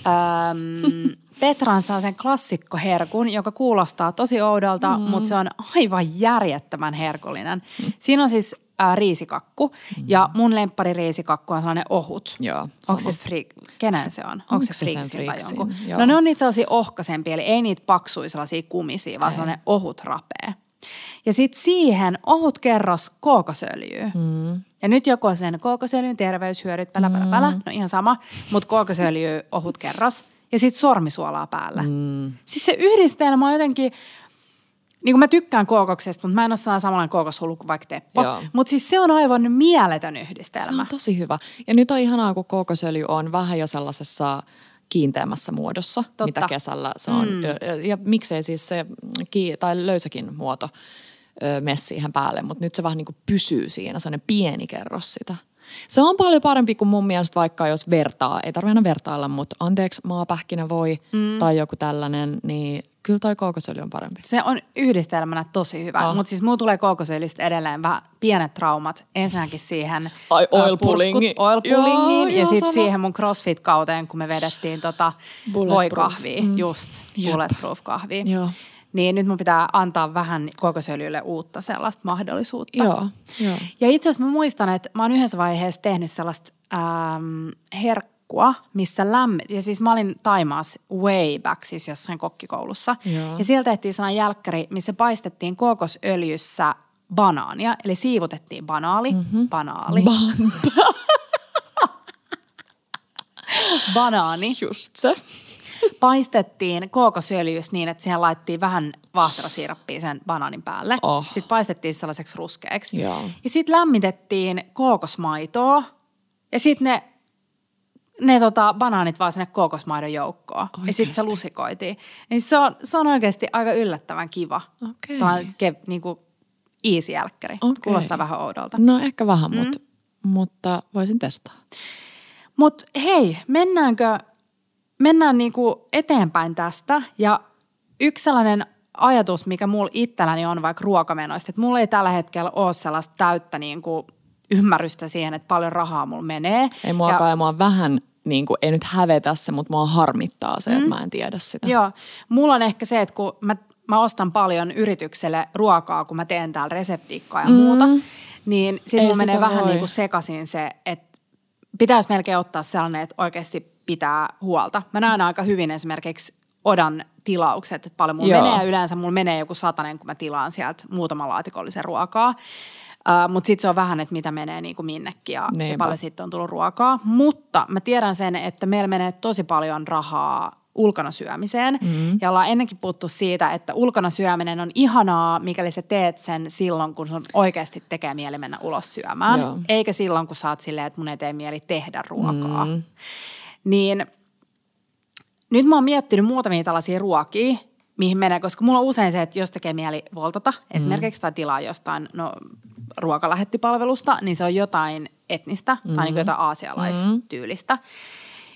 S1: Öm, Petran saa sen klassikkoherkun, joka kuulostaa tosi oudolta, mm. mutta se on aivan järjettömän herkullinen. Siinä on siis ää, riisikakku mm. ja mun lemppari riisikakku on sellainen ohut.
S2: Joo,
S1: Onko se fri... Kenen se on? Onko, Onko se friksin tai jonkun? Joo. No ne on niitä sellaisia ohkaisempia, eli ei niitä paksuja sellaisia kumisia, vaan ei. sellainen ohut rapee. Ja sitten siihen ohut kerros kookosöljyä. Mm. Ja nyt joku on sellainen kookosöljyn terveyshyödyt, pälä, pälä, pälä. Mm. No ihan sama, mutta kookosöljy ohut kerros. Ja sitten sormisuolaa päällä. Mm. Siis se yhdistelmä on jotenkin, niin kuin mä tykkään kookoksesta, mutta mä en ole sellainen samanlainen kookoshullu kuin vaikka Teppo. Mutta siis se on aivan mieletön yhdistelmä. Se
S2: on tosi hyvä. Ja nyt on ihanaa, kun kookosöljy on vähän jo sellaisessa kiinteämmässä muodossa, Totta. mitä kesällä se on. Mm. Ja, miksei siis se, tai löysäkin muoto mene siihen päälle, mutta nyt se vähän niin kuin pysyy siinä, sellainen pieni kerros sitä. Se on paljon parempi kuin mun mielestä vaikka jos vertaa, ei tarvitse aina vertailla, mutta anteeksi maapähkinä voi mm. tai joku tällainen, niin kyllä toi kookosöljy on parempi.
S1: Se on yhdistelmänä tosi hyvä, oh. mutta siis muu tulee kookosöljystä edelleen vähän pienet traumat. Ensinnäkin siihen
S2: Ai, oil pullingi.
S1: oil pullingin ja sitten siihen mun crossfit-kauteen, kun me vedettiin tota voikahvia, mm. just Jep. bulletproof kahvia.
S2: Joo.
S1: Niin nyt mun pitää antaa vähän kokosöljylle uutta sellaista mahdollisuutta.
S2: Joo, joo.
S1: Ja itse asiassa mä muistan, että mä oon yhdessä vaiheessa tehnyt sellaista ähm, herkkua, missä lämmit. Ja siis mä olin Taimaassa way back, siis jossain kokkikoulussa. Joo. Ja siellä tehtiin sellainen jälkkäri, missä paistettiin kokosöljyssä banaania. Eli siivutettiin banaali, mm-hmm. banaali. Ba- Banaani.
S2: Just se
S1: paistettiin kookosöljyssä niin, että siihen laittiin vähän vahterasiirappia sen banaanin päälle. Oh. Sitten paistettiin sellaiseksi ruskeaksi.
S2: Joo.
S1: Ja sitten lämmitettiin kookosmaitoa ja sitten ne ne tota, banaanit vaan sinne kookosmaidon joukkoon. Oikeasti. Ja sitten se lusikoitiin. Niin se on, se on oikeasti aika yllättävän kiva.
S2: Okay.
S1: ke, niin kuin easy jälkkäri. Okay. Kuulostaa vähän oudolta.
S2: No ehkä vähän, mm. mutta mutta voisin testaa.
S1: Mutta hei, mennäänkö, mennään niinku eteenpäin tästä ja yksi sellainen ajatus, mikä mulla itselläni on vaikka ruokamenoista, että mulla ei tällä hetkellä ole sellaista täyttä niinku ymmärrystä siihen, että paljon rahaa mulla menee.
S2: Ei muakaan, ja mua vähän niin kuin, ei nyt hävetä se, mutta mua harmittaa se, mm. että mä en tiedä sitä.
S1: Joo, mulla on ehkä se, että kun mä, mä ostan paljon yritykselle ruokaa, kun mä teen täällä reseptiikkaa ja mm. muuta, niin sitten mulla menee voi. vähän niin kuin sekaisin se, että pitäisi melkein ottaa sellainen, että oikeasti pitää huolta. Mä näen aika hyvin esimerkiksi odan tilaukset, että paljon mulla Joo. menee ja yleensä mulla menee joku satanen, kun mä tilaan sieltä muutaman laatikollisen ruokaa. Uh, Mutta sitten se on vähän, että mitä menee niin kuin minnekin ja, ja paljon sitten on tullut ruokaa. Mutta mä tiedän sen, että meillä menee tosi paljon rahaa ulkona syömiseen. Mm-hmm. Ja ollaan ennenkin puhuttu siitä, että ulkona syöminen on ihanaa, mikäli sä teet sen silloin, kun sun oikeasti tekee mieli mennä ulos syömään. Joo. Eikä silloin, kun sä oot silleen, että mun ei tee mieli tehdä ruokaa. Mm-hmm. Niin nyt mä oon miettinyt muutamia tällaisia ruokia, mihin menee, koska mulla on usein se, että jos tekee mieli voltata esimerkiksi mm. tai tilaa jostain no, ruokalähettipalvelusta, niin se on jotain etnistä mm. tai niin jotain aasialaistyylistä. Mm.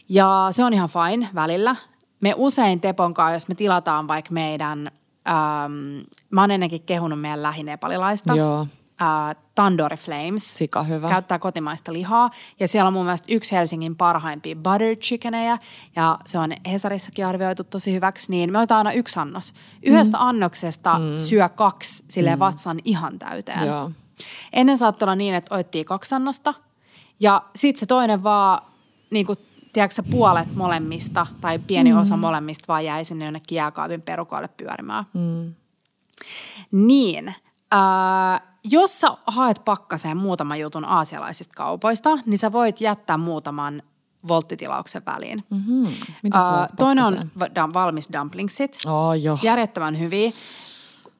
S1: Ja se on ihan fine välillä. Me usein Teponkaan, jos me tilataan vaikka meidän, ähm, mä oon ennenkin kehunut meidän lähinepalilaista.
S2: Joo
S1: äh, Tandoori Flames.
S2: Sika hyvä.
S1: Käyttää kotimaista lihaa. Ja siellä on mun mielestä yksi Helsingin parhaimpia butter chickenejä. Ja se on Hesarissakin arvioitu tosi hyväksi. Niin me otetaan aina yksi annos. Yhdestä mm. annoksesta mm. syö kaksi sille mm. vatsan ihan täyteen. Joo. Ennen saattoi olla niin, että oittiin kaksi annosta. Ja sitten se toinen vaan niin kuin tiedätkö, puolet molemmista tai pieni mm. osa molemmista vaan jäi sinne jonnekin jääkaapin perukoille pyörimään. Mm. Niin, äh, jos sä haet pakkaseen muutaman jutun aasialaisista kaupoista, niin sä voit jättää muutaman volttitilauksen väliin. Mm-hmm.
S2: Mitä uh,
S1: toinen on valmis dumplingsit.
S2: Oh, jo.
S1: Järjettömän hyviä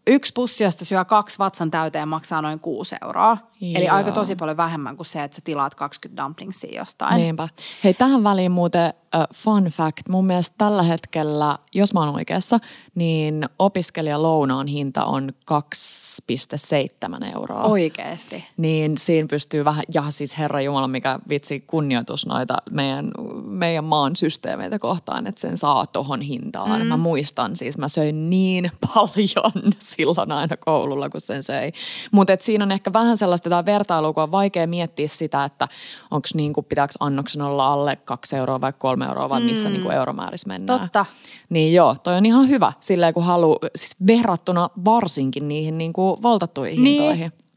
S1: yksi pussi, josta syö kaksi vatsan täyteen, maksaa noin kuusi euroa. Joo. Eli aika tosi paljon vähemmän kuin se, että sä tilaat 20 dumplingsia jostain.
S2: Niinpä. Hei, tähän väliin muuten uh, fun fact. Mun mielestä tällä hetkellä, jos mä oon oikeassa, niin opiskelijalounaan hinta on 2,7 euroa.
S1: Oikeesti?
S2: Niin siinä pystyy vähän, ja siis herra Jumala, mikä vitsi kunnioitus noita meidän, meidän maan systeemeitä kohtaan, että sen saa tohon hintaan. Mm. Mä muistan siis, mä söin niin paljon silloin aina koululla, kun sen söi. Mutta siinä on ehkä vähän sellaista jotain vertailua, kun on vaikea miettiä sitä, että onko niin kuin, pitääkö annoksen olla alle kaksi euroa vai kolme euroa vai missä mm. niin kuin euromäärissä mennään.
S1: Totta.
S2: Niin joo, toi on ihan hyvä silleen, kun haluaa, siis verrattuna varsinkin niihin niin kuin voltattuihin niin. hintoihin.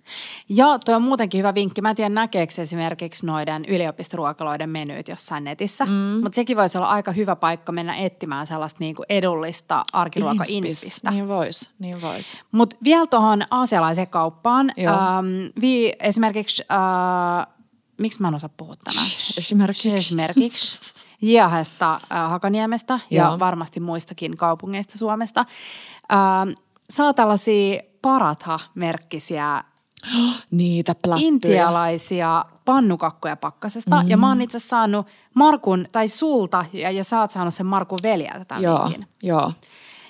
S1: Ja tuo on muutenkin hyvä vinkki. Mä en tiedä näkeekö esimerkiksi noiden yliopistoruokaloiden menyt jossain netissä. Mm. Mutta sekin voisi olla aika hyvä paikka mennä etsimään sellaista niinku edullista arkiruoka-inspistä.
S2: Niin vois, niin vois.
S1: Mutta vielä tuohon aasialaiseen kauppaan. Ähm, vi, esimerkiksi, äh, miksi mä en osaa puhua tänään?
S2: Esimerkiksi.
S1: Esimerkiksi. Jiahesta äh, Hakaniemestä Joo. ja varmasti muistakin kaupungeista Suomesta. Äh, saa tällaisia paratha-merkkisiä
S2: Niitä plattuja.
S1: Intialaisia pannukakkoja pakkasesta. Mm. Ja mä oon itse saanut Markun, tai sulta, ja, ja sä oot saanut sen Markun veljeltä tämän
S2: joo, vinkin. Joo,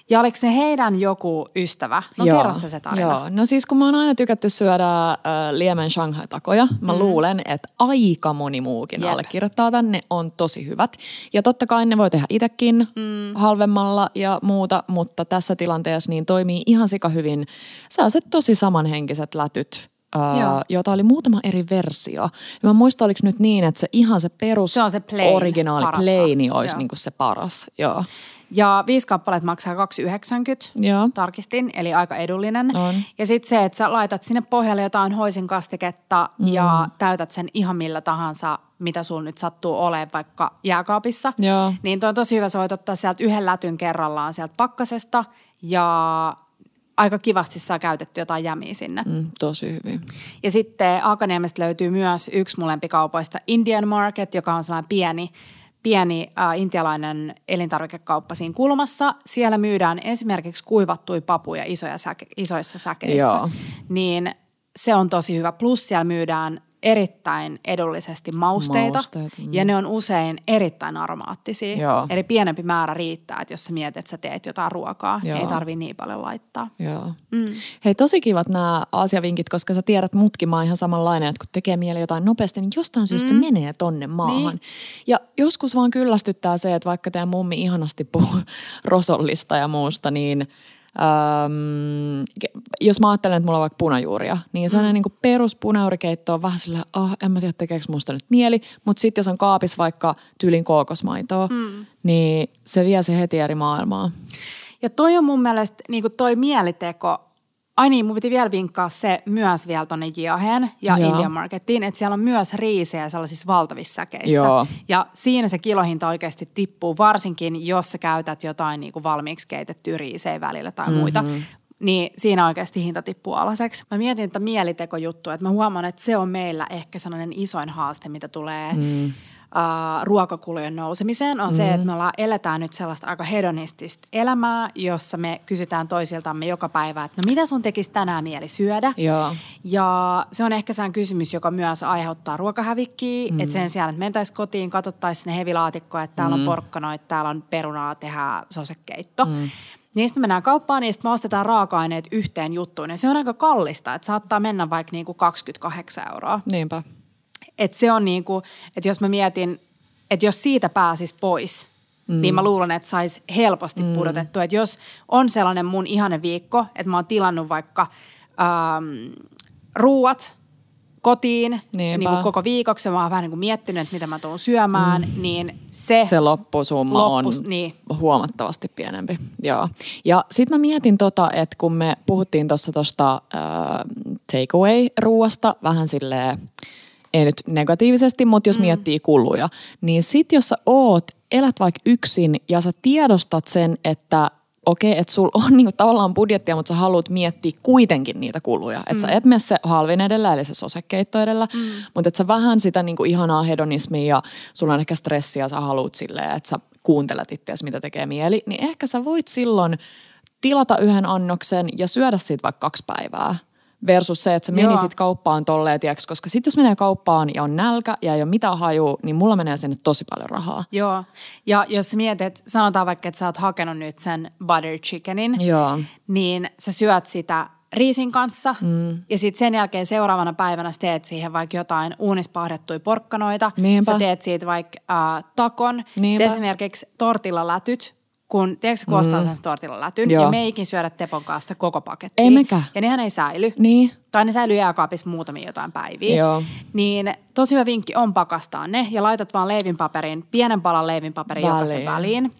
S1: ja oliko se heidän joku ystävä? No joo, kerro se, se tarina.
S2: Joo. No siis kun mä oon aina tykätty syödä äh, liemen Shanghai-takoja, mä mm. luulen, että aika moni muukin Jep. allekirjoittaa tänne, on tosi hyvät. Ja totta kai ne voi tehdä itsekin mm. halvemmalla ja muuta, mutta tässä tilanteessa niin toimii ihan sika hyvin sellaiset tosi samanhenkiset lätyt, Uh, jota oli muutama eri versio. Ja mä muistan, oliko nyt niin, että se ihan se perus
S1: se on se plain,
S2: originaali plaini olisi niinku se paras. Joo.
S1: Ja viisi kappaletta maksaa 2,90, Joo. tarkistin, eli aika edullinen. On. Ja sitten se, että sä laitat sinne pohjalle jotain hoisin kastiketta mm. ja täytät sen ihan millä tahansa, mitä sun nyt sattuu olemaan vaikka jääkaapissa. Joo. Niin toi on tosi hyvä, sä voit ottaa sieltä yhden lätyn kerrallaan sieltä pakkasesta ja aika kivasti saa käytetty jotain jämiä sinne.
S2: Mm, tosi hyvin.
S1: Ja sitten Akaniemestä löytyy myös yksi mun lempikaupoista Indian Market, joka on sellainen pieni – pieni äh, intialainen elintarvikekauppa siinä kulmassa. Siellä myydään esimerkiksi kuivattuja papuja isoja säke, isoissa säkeissä. Joo. Niin se on tosi hyvä. Plus siellä myydään erittäin edullisesti mausteita
S2: Mausteet, mm.
S1: ja ne on usein erittäin aromaattisia.
S2: Joo.
S1: Eli pienempi määrä riittää, että jos sä mietit, että sä teet jotain ruokaa, niin
S2: Joo.
S1: ei tarvii niin paljon laittaa.
S2: Joo.
S1: Mm.
S2: Hei, tosi kivat nämä asiavinkit, koska sä tiedät mutkin, mä ihan samanlainen, että kun tekee mieli jotain nopeasti, niin jostain syystä mm. se menee tonne maahan.
S1: Niin.
S2: Ja joskus vaan kyllästyttää se, että vaikka teidän mummi ihanasti puhuu rosollista ja muusta, niin ke- jos mä ajattelen, että mulla on vaikka punajuuria, niin sellainen mm. niin perus punajuurikeitto on vähän sillä, ah, en mä tiedä tekeekö musta nyt mieli, mutta sitten jos on kaapissa vaikka tyylin kookosmaitoa, mm. niin se vie se heti eri maailmaa.
S1: Ja toi on mun mielestä niin kuin toi mieliteko. Ai niin, mun piti vielä vinkkaa se myös vielä tonne Jiaheen ja
S2: Joo.
S1: Indian Markettiin, että siellä on myös riisejä sellaisissa valtavissa säkeissä.
S2: Joo.
S1: Ja siinä se kilohinta oikeasti tippuu, varsinkin jos sä käytät jotain niin kuin valmiiksi keitettyä riisejä välillä tai muita.
S2: Mhm.
S1: Niin siinä oikeasti hinta tippuu alaseksi. Mä mietin että mielitekojuttu, että mä huomaan, että se on meillä ehkä sellainen isoin haaste, mitä tulee mm. Uh, ruokakulujen nousemiseen, on mm. se, että me ollaan, eletään nyt sellaista aika hedonistista elämää, jossa me kysytään toisiltamme joka päivä, että no mitä sun tekisi tänään mieli syödä?
S2: Joo.
S1: Ja se on ehkä sehän kysymys, joka myös aiheuttaa ruokahävikkiä, mm. että sen sijaan, että mentäisiin kotiin, katsottaisiin sinne hevilaatikkoa, että täällä on porkkanoita, täällä on perunaa, tehdään sosekeitto. Mm. Niistä mennään kauppaan, niistä me ostetaan raaka-aineet yhteen juttuun. Ja se on aika kallista, että saattaa mennä vaikka niinku 28 euroa.
S2: Niinpä.
S1: Että se on niinku, että jos mä mietin, että jos siitä pääsis pois, mm. niin mä luulen, että sais helposti mm. pudotettua. Että jos on sellainen mun ihane viikko, että mä oon tilannut vaikka ähm, ruuat kotiin
S2: Niinpä.
S1: niin kuin koko viikoksi, mä oon vähän niin kuin miettinyt, että mitä mä tuun syömään, mm. niin se,
S2: se loppusumma
S1: Loppus-
S2: on
S1: niin.
S2: huomattavasti pienempi. Joo. Ja sitten mä mietin tota, että kun me puhuttiin tuossa tuosta äh, takeaway-ruuasta vähän silleen, ei nyt negatiivisesti, mutta jos mm. miettii kuluja, niin sit jos sä oot, elät vaikka yksin ja sä tiedostat sen, että okei, että sulla on niinku tavallaan budjettia, mutta sä haluat miettiä kuitenkin niitä kuluja. Että mm. sä et mene se halvin edellä, eli se sosekeitto edellä, mm. mutta että sä vähän sitä niinku ihanaa hedonismia ja sulla on ehkä stressiä ja sä haluat silleen, että sä kuuntelet itseäsi, mitä tekee mieli, niin ehkä sä voit silloin tilata yhden annoksen ja syödä siitä vaikka kaksi päivää. Versus se, että sä menisit
S1: Joo.
S2: kauppaan tolleen, tiiäks, koska sitten jos menee kauppaan ja on nälkä ja ei ole mitään hajua, niin mulla menee sinne tosi paljon rahaa.
S1: Joo, ja jos sä mietit, sanotaan vaikka, että sä oot hakenut nyt sen butter chickenin,
S2: Joo.
S1: niin sä syöt sitä riisin kanssa mm. ja sitten sen jälkeen seuraavana päivänä sä teet siihen vaikka jotain uunispahdettuja porkkanoita.
S2: Niinpä.
S1: Sä teet siitä vaikka äh, takon.
S2: Niinpä.
S1: Esimerkiksi tortillalätyt, kun tiedätkö kun ostaa sen tortillalätyn
S2: Joo.
S1: ja me ei ikin syödä Tepon kanssa sitä koko pakettia.
S2: Ei mekään.
S1: Ja nehän ei säily.
S2: Niin.
S1: Tai ne säilyy jääkaapissa muutamia jotain päiviä.
S2: Joo.
S1: Niin tosi hyvä vinkki on pakastaa ne ja laitat vaan leivinpaperin, pienen palan leivinpaperin jokaisen
S2: Väliin.
S1: väliin.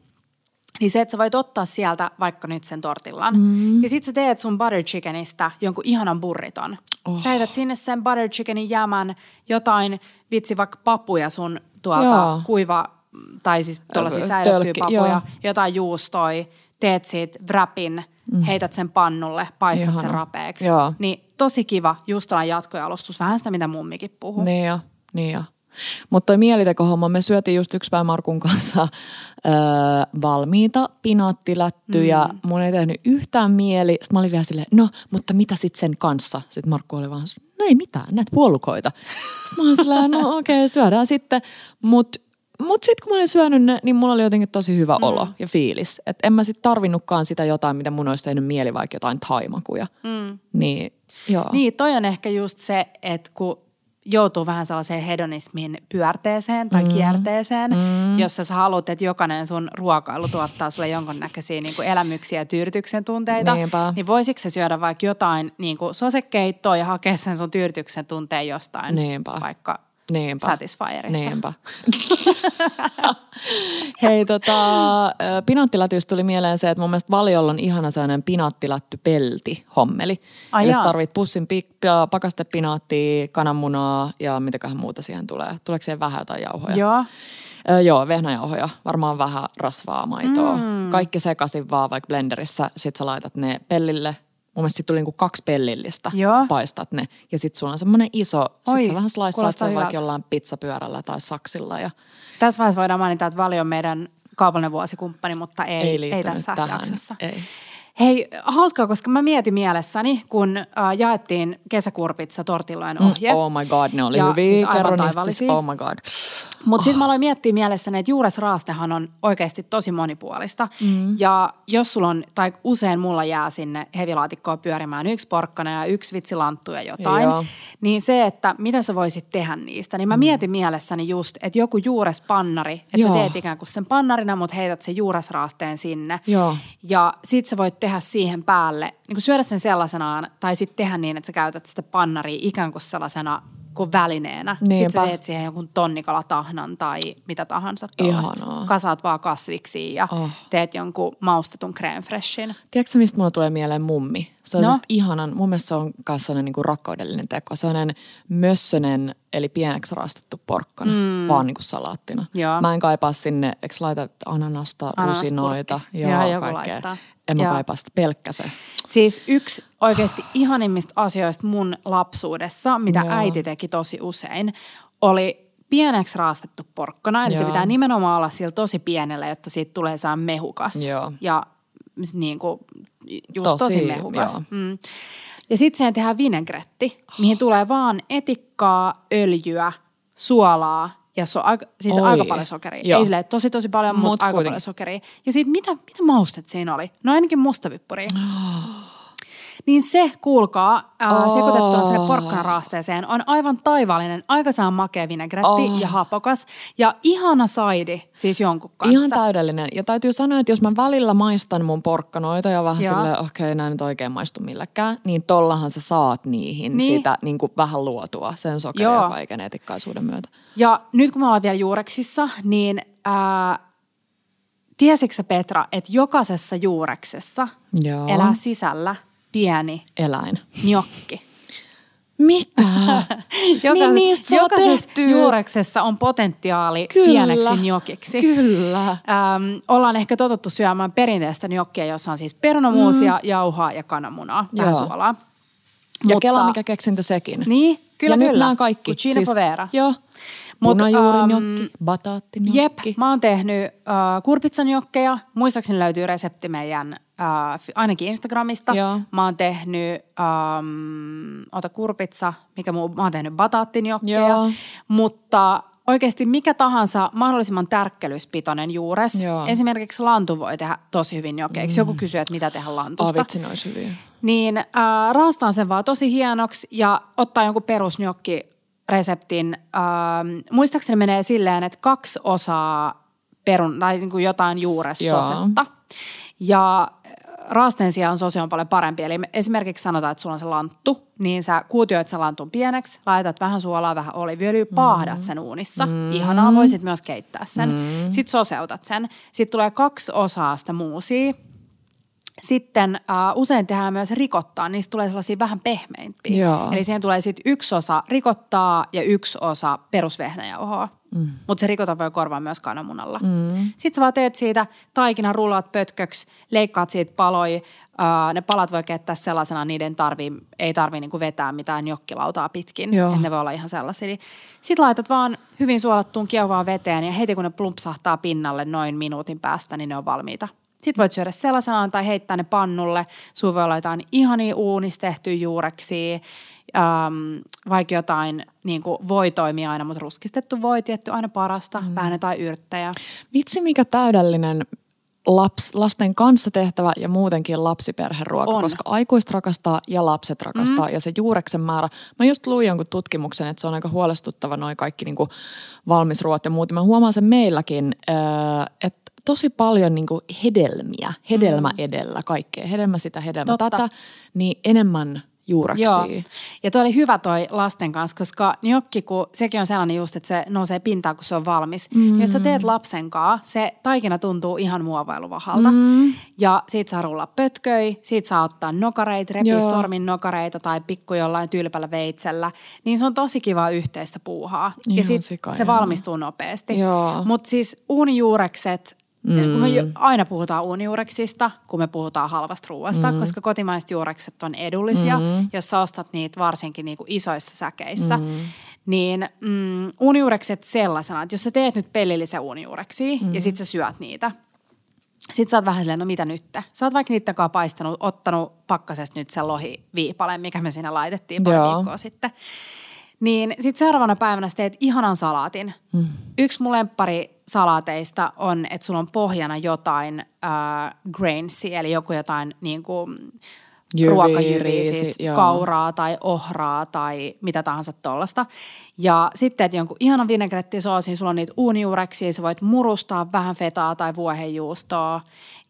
S1: Niin se, että sä voit ottaa sieltä vaikka nyt sen tortillan. Mm. Ja sit sä teet sun butter chickenistä jonkun ihanan burriton. Oh. Sä heität sinne sen butter chickenin jäämän jotain, vitsi vaikka papuja sun tuolta
S2: Joo.
S1: kuiva, tai siis tuollaisia säilyttyjä papuja,
S2: joo.
S1: jotain juustoi, teet siitä wrapin, mm. heität sen pannulle, paistat
S2: Ihana.
S1: sen rapeeksi.
S2: Joo.
S1: Niin tosi kiva, just tällainen jatkojalostus, vähän sitä mitä mummikin puhuu.
S2: Niin jo, niin jo. Mutta toi mielitekohomma, me syötiin just yksi päivä Markun kanssa öö, valmiita pinaattilättyjä. Mm. Mun ei tehnyt yhtään mieli. Sitten mä olin vielä silleen, no, mutta mitä sitten sen kanssa? Sitten Markku oli vaan, no ei mitään, näitä puolukoita. Sitten mä olin silleen, no okei, okay, syödään sitten. Mutta mut sitten kun mä olin syönyt ne, niin mulla oli jotenkin tosi hyvä mm. olo ja fiilis. Että en mä sitten tarvinnutkaan sitä jotain, mitä mun olisi tehnyt mieli, vaikka jotain taimakuja. Mm. Niin, joo.
S1: Niin, toi on ehkä just se, että kun joutuu vähän sellaiseen hedonismin pyörteeseen tai mm. kierteeseen, mm. jossa sä haluat, että jokainen sun ruokailu tuottaa sulle jonkunnäköisiä niin kuin elämyksiä ja tyydytyksen tunteita,
S2: Niinpä.
S1: niin voisitko sä syödä vaikka jotain niin kuin sosekeittoa ja hakea sen sun tyydytyksen tunteen jostain,
S2: Niinpä.
S1: vaikka
S2: Niinpä.
S1: Satisfierista.
S2: Niinpä. Hei, tota, ö, pinaattilätystä tuli mieleen se, että mun mielestä Valiolla on ihana sellainen pinaattilätty-pelti hommeli.
S1: Ai
S2: Eli tarvit pussin pakastepinaattia, kananmunaa ja mitäköhän muuta siihen tulee. Tuleeko siihen vähän jotain jauhoja?
S1: Joo.
S2: Ö, joo, vehnäjauhoja. Varmaan vähän rasvaa, maitoa. Mm. Kaikki sekaisin vaan vaikka blenderissä. Sit sä laitat ne pellille. Mun mielestä tuli niinku kaksi pellillistä.
S1: Joo.
S2: Paistat ne. Ja sit sulla on semmonen iso.
S1: Oi,
S2: sit sä vähän
S1: kuulostaa
S2: sen vaikka jollain pizzapyörällä tai saksilla. Ja
S1: Tässä vaiheessa voidaan mainita, että Vali on meidän kaupallinen vuosikumppani, mutta ei, ei, ei tässä
S2: tähän.
S1: jaksossa.
S2: Ei.
S1: Hei, hauskaa, koska mä mietin mielessäni, kun äh, jaettiin kesäkurpitsa tortillojen ohje.
S2: Mm, oh my god, ne oli
S1: Ja
S2: hyviä.
S1: siis aivan taivallisia.
S2: oh my god.
S1: Mutta sitten mä aloin miettiä mielessäni, että juuresraastehan on oikeasti tosi monipuolista. Mm. Ja jos sulla on, tai usein mulla jää sinne hevilaatikkoon pyörimään yksi porkkana ja yksi vitsilanttu ja jotain,
S2: Joo.
S1: niin se, että mitä sä voisit tehdä niistä, niin mä mietin mielessäni just, että joku juurespannari, että sä teet ikään kuin sen pannarina, mutta heität sen juuresraasteen sinne.
S2: Joo.
S1: Ja sit sä voit tehdä siihen päälle, niin kuin syödä sen sellaisenaan, tai sitten tehdä niin, että sä käytät sitä pannaria ikään kuin sellaisena kuin välineenä. Sitten sä
S2: Niinpä.
S1: teet siihen jonkun tonnikalatahnan tai mitä tahansa tuollaista. Kasaat vaan kasviksi ja
S2: Oh.
S1: teet jonkun maustetun crème freshin.
S2: Tiedätkö mistä mulla tulee mieleen mummi? Se on
S1: No.
S2: ihanan, mun mielestä se on myös sellainen niin kuin rakkaudellinen teko. Se on sellainen mössönen, eli pieneksi raastettu porkkana, mm. vaan niin kuin salaattina.
S1: Joo.
S2: Mä en kaipaa sinne, eikö laita ananasta,
S1: Ananaspurkki.
S2: rusinoita,
S1: Joo,
S2: joo, kaikkea.
S1: laittaa.
S2: En mä
S1: Joo.
S2: kaipaa sitä pelkkä se.
S1: Siis yksi oikeasti ihanimmista asioista mun lapsuudessa, mitä
S2: Joo.
S1: äiti teki tosi usein, oli pieneksi raastettu porkkana. Eli se
S2: Joo.
S1: pitää nimenomaan olla sillä tosi pienellä, jotta siitä tulee saa mehukas.
S2: Joo.
S1: Ja niin kuin, just tosi,
S2: Tosi,
S1: mehukas.
S2: joo.
S1: Mm. Ja sitten siihen tehdään vinegretti, mihin tulee vaan etikkaa, öljyä, suolaa ja so, aika, siis
S2: Oi.
S1: aika paljon sokeria.
S2: Joo.
S1: Ei silleen tosi tosi paljon, mutta
S2: Mut
S1: aika
S2: kuitenkin.
S1: paljon sokeria. Ja sitten mitä, mitä maustet siinä oli? No ainakin mustapippuri. Niin se, kuulkaa, ää,
S2: Oh.
S1: sekoitettuna sinne porkkanaraasteeseen on aivan taivallinen, aikasaan makea vinegretti
S2: Oh.
S1: ja hapokas ja ihana saidi siis jonkun kanssa.
S2: Ihan täydellinen. Ja täytyy sanoa, että jos mä välillä maistan mun porkkanoita ja vähän
S1: Joo.
S2: silleen, okei, okay, nämä nyt oikein maistu millekään, niin tollahan sä saat niihin
S1: Niin.
S2: sitä niin kuin vähän luotua sen sokerin
S1: Joo.
S2: ja kaiken etikkaisuuden myötä.
S1: Ja nyt kun me ollaan vielä juureksissa, niin ää, tiesitkö Petra, että jokaisessa juureksessa
S2: Joo.
S1: elää sisällä pieni
S2: Eläin.
S1: njokki.
S2: Mitä?
S1: Joka,
S2: Niin niistä
S1: jokaisessa
S2: tehtyä.
S1: juureksessa on potentiaali
S2: Kyllä.
S1: pieneksi njokiksi.
S2: Kyllä.
S1: Ähm, ollaan ehkä totuttu syömään perinteistä njokkia, jossa on siis perunamuusia, mm. jauhaa ja kananmunaa,
S2: Joo.
S1: suolaa.
S2: Ja Kela, mikä keksintö sekin.
S1: Niin, kyllä,
S2: ja
S1: kyllä.
S2: nyt nämä kaikki.
S1: Cucina siis, povera.
S2: Joo. Punajuurinjokki,
S1: ähm,
S2: bataattinjokki.
S1: Jep, mä oon tehnyt äh, kurpitsanjokkeja. Muistaakseni löytyy resepti meidän f- ainakin Instagramista.
S2: Joo.
S1: Mä oon tehnyt, ähm, ota kurpitsa, mikä muu, mä oon tehnyt bataattinjokkeja.
S2: Joo.
S1: Mutta oikeasti mikä tahansa mahdollisimman tärkkelyspitoinen juures.
S2: Joo.
S1: Esimerkiksi lantu voi tehdä tosi hyvin jokkeiksi. Joku kysyy, että mitä tehdä lantusta.
S2: vitsi, ne olisi hyviä.
S1: Niin äh, raastaan sen vaan tosi hienoksi ja ottaa jonkun perusnjokki reseptin. Ähm, muistaakseni menee silleen, että kaksi osaa perun, tai niin kuin jotain juuressosetta. Ja äh, raasteen sijaan sose on paljon parempi. Eli me- esimerkiksi sanotaan, että sulla on se lanttu, niin sä kuutioit sen lantun pieneksi, laitat vähän suolaa, vähän oliiviöljyä, paahdat sen uunissa. Mm. Ihanaa, voisit myös keittää sen. Mm. Sitten soseutat sen. Sitten tulee kaksi osaa sitä muusia. Sitten uh, usein tehdään myös rikottaa, niistä tulee sellaisia vähän pehmeimpiä.
S2: Joo.
S1: Eli siihen tulee sitten yksi osa rikottaa ja yksi osa perusvehnäjauhoa. Mm. Mutta se rikota voi korvaa myös kananmunalla. Mm. Sitten sä vaan teet siitä taikinan rullaat pötköksi, leikkaat siitä paloi. Uh, ne palat voi keittää sellaisena, niiden tarvii, ei tarvii niinku vetää mitään jokkilautaa pitkin.
S2: Joo.
S1: Et ne voi olla ihan sellaisia. Sitten laitat vaan hyvin suolattuun kiovaan veteen ja heti kun ne plumpsahtaa pinnalle noin minuutin päästä, niin ne on valmiita. Sitten voit syödä sellaisenaan tai heittää ne pannulle. Sulla voi olla jotain ihania uunista tehtyä juureksia, ähm, vaikka jotain niin kuin voi toimia aina, mutta ruskistettu voi tietty aina parasta, mm. vähän jotain yrttejä.
S2: Vitsi, mikä täydellinen laps, lasten kanssa tehtävä ja muutenkin lapsiperheruoka,
S1: On.
S2: koska aikuiset rakastaa ja lapset rakastaa mm. ja se juureksen määrä. Mä just luin jonkun tutkimuksen, että se on aika huolestuttava noin kaikki niinku valmisruot ja muut. Mä huomaan sen meilläkin, öö, että tosi paljon niinku hedelmiä, hedelmä mm. edellä kaikkea, hedelmä sitä, hedelmä
S1: Totta.
S2: tätä, niin enemmän juureksia.
S1: Joo. Ja toi oli hyvä toi lasten kanssa, koska njokki, kun sekin on sellainen just, että se nousee pintaan, kun se on valmis. Mm. Jos sä teet lapsen kanssa, se taikina tuntuu ihan muovailuvahalta. Mm. Ja siitä saa rullaa pötköi, siitä saa ottaa nokareita, repiä
S2: Joo.
S1: sormin nokareita tai pikku jollain tylpällä veitsellä. Niin se on tosi kiva yhteistä puuhaa. ja
S2: Ihan
S1: sit
S2: sika
S1: se
S2: ihanaa.
S1: valmistuu nopeasti.
S2: Joo.
S1: Mutta siis uunijuurekset, Mm. Kun me ju- aina puhutaan uunijuureksista, kun me puhutaan halvasta ruoasta, mm. koska kotimaiset juurekset on edullisia, mm. jos sä ostat niitä varsinkin niinku isoissa säkeissä. Mm. Niin mm, uunijuurekset sellaisena, että jos sä teet nyt pellillisen uunijuureksia mm. ja sit sä syöt niitä, Sitten sä oot vähän silleen, no mitä nyt? Sä oot vaikka niiden kanssa paistanut, ottanut pakkasesta nyt sen lohiviipaleen, mikä me siinä laitettiin pari
S2: Joo.
S1: viikkoa sitten. Niin sitten seuraavana päivänä sä teet ihanan salaatin. Mm. Yksi mun lemppari salaateista on, että sulla on pohjana jotain äh, grainsia, eli joku jotain niin kuin
S2: Jyviä,
S1: ruokajyviä,
S2: riisi,
S1: siis
S2: joo.
S1: kauraa tai ohraa tai mitä tahansa tollasta. Ja sitten teet jonkun ihanan vinegrettisoosin, sulla on niitä uunijuureksia, sä voit murustaa vähän fetaa tai vuohenjuustoa.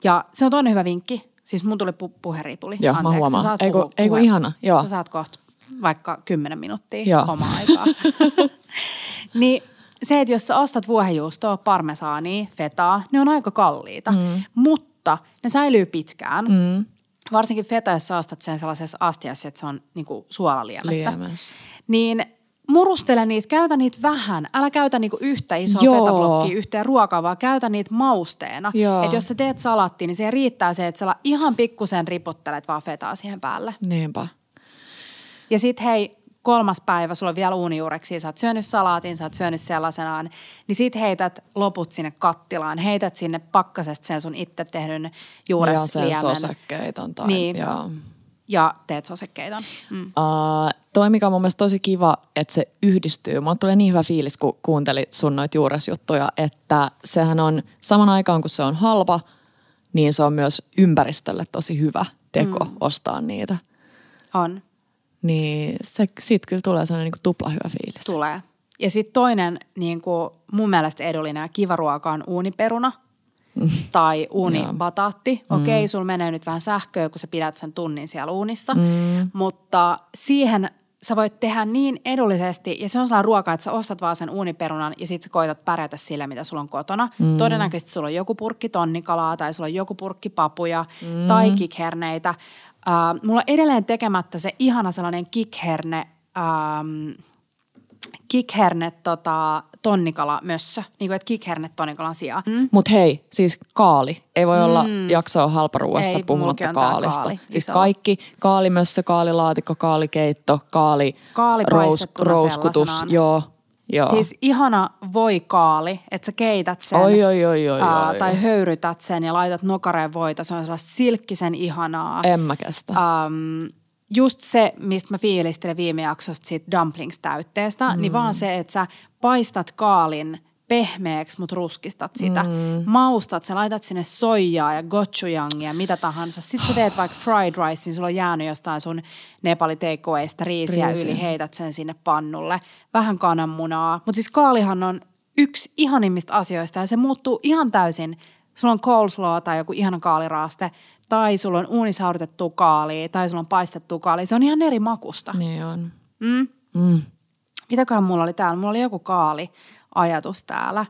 S1: Ja se on toinen hyvä vinkki. Siis mun tuli pu- puheripuli.
S2: Joo, mä
S1: Anteeksi,
S2: huomaan.
S1: sä saat
S2: Ei kun-
S1: puhua-
S2: ei kun
S1: puhe-
S2: ihana, joo.
S1: Sä saat kohta vaikka 10 minuuttia
S2: Joo.
S1: omaa aikaa. niin se, että jos sä ostat vuohenjuustoa, parmesaania, fetaa, ne on aika kalliita. Mm. Mutta ne säilyy pitkään. Mm. Varsinkin feta, jos sä ostat sen sellaisessa astiassa, että se on niinku suolaliemessä.
S2: Liemessä.
S1: Niin murustele niitä, käytä niitä vähän. Älä käytä niinku yhtä isoa
S2: Joo.
S1: fetablokkia yhteen ruokaa, vaan käytä niitä mausteena. Että jos sä teet salattiin, niin se riittää se, että sä ihan pikkusen ripottelet vaan fetaa siihen päälle.
S2: Niinpä.
S1: Ja sit hei, kolmas päivä, sulla on vielä uunijuureksi, sä oot syönyt salaatin, sä oot syönyt sellaisenaan, niin sit heität loput sinne kattilaan, heität sinne pakkasesta sen sun itse tehdyn
S2: Ja sen
S1: juuresliemen
S2: sosekkeiton tai,
S1: Niin.
S2: joo.
S1: ja teet sosekkeiton. Mm.
S2: Uh, toi, mikä on mun mielestä tosi kiva, että se yhdistyy. Mulle tulee niin hyvä fiilis, kun kuuntelit sun noita juuresjuttuja, että sehän on saman aikaan, kun se on halpa, niin se on myös ympäristölle tosi hyvä teko mm. ostaa niitä.
S1: On,
S2: Niin se, siitä kyllä tulee sellainen niin kuin tupla hyvä fiilis.
S1: tulee. Ja sitten toinen niin kuin mun mielestä edullinen ja kiva ruoka on uuniperuna tai uunibataatti. Okei, sulla menee nyt vähän sähköä, kun sä pidät sen tunnin siellä uunissa, mm. mutta siihen sä voit tehdä niin edullisesti, ja se on sellainen ruoka, että sä ostat vaan sen uuniperunan ja sit sä koitat pärjätä sillä, mitä sulla on kotona. Mm. Todennäköisesti sulla on joku purkki tonnikalaa tai sulla on joku purkki papuja mm. tai kikherneitä. Uh, mulla on edelleen tekemättä se ihana sellainen kikherne, um, kikherne tota, tonnikala mössö, niin kuin että kikherne tonnikalan sijaan. Mm.
S2: Mutta hei, siis kaali. Ei voi olla jaksoa halparuoasta
S1: Ei,
S2: puhumatta kaalista.
S1: kaali,
S2: siis
S1: iso.
S2: kaikki, kaalimössö, kaalilaatikko, kaalikeitto, kaali,
S1: Kaali
S2: rouskutus. Joo, joo.
S1: Siis ihana voi kaali, että sä keität sen.
S2: Oi, oi, oi, oi,
S1: ää,
S2: oi,
S1: Tai höyrytät sen ja laitat nokareen voita. Se on sellaista silkkisen ihanaa.
S2: En mä kestä.
S1: Um, just se, mistä mä fiilistelin viime jaksosta siitä dumplings-täytteestä, mm. niin vaan se, että sä paistat kaalin pehmeäksi, mutta ruskistat sitä. Mm. Maustat, sä laitat sinne soijaa ja gochujangia, mitä tahansa. Sitten sä teet vaikka fried rice, niin sulla on jäänyt jostain sun Nepali takeawaysta riisiä
S2: Riisiä.
S1: yli, heität sen sinne pannulle. Vähän kananmunaa. Mutta siis kaalihan on yksi ihanimmista asioista ja se muuttuu ihan täysin. Sulla on coleslaw tai joku ihana kaaliraaste, tai sulla on uunisaudutettua kaalia, tai sulla on paistettua kaalia. Se on ihan eri makusta.
S2: Niin on.
S1: Mm.
S2: Mm.
S1: Mitäköhän mulla oli täällä? Mulla oli joku kaali-ajatus täällä.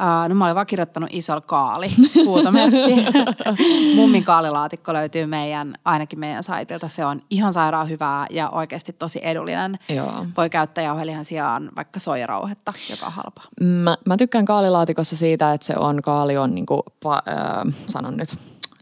S1: Uh, no mä olin vaan kirjoittanut isolla kaali, huutomerkki. Mummin kaalilaatikko löytyy meidän, ainakin meidän saitilta. Se on ihan sairaan hyvää ja oikeasti tosi edullinen.
S2: Joo.
S1: Voi käyttää jauhelihan sijaan vaikka soijarauhetta, joka on halpa.
S2: Mä, mä tykkään kaalilaatikossa siitä, että se on, kaali on niinku, pa, äh, sanon nyt,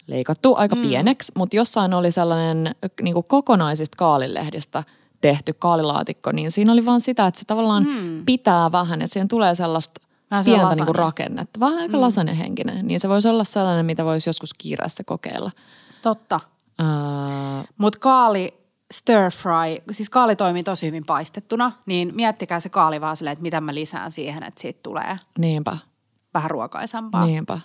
S2: leikattu aika mm. pieneksi, mutta jossain oli sellainen niinku kokonaisista kaalilehdistä tehty kaalilaatikko, niin siinä oli vaan sitä, että se tavallaan mm. pitää vähän, että siihen tulee sellaista
S1: Vähän
S2: pientä
S1: lasane.
S2: niinku rakennetta, vähän aika mm. lasanehenkinen, niin se voisi olla sellainen, mitä voisi joskus kiireessä kokeilla.
S1: Totta.
S2: Äh,
S1: Mutta kaali stir fry, siis kaali toimii tosi hyvin paistettuna, niin miettikää se kaali vaan silleen, että mitä mä lisään siihen, että siitä tulee
S2: niinpä,
S1: vähän ruokaisempaa.
S2: niinpä.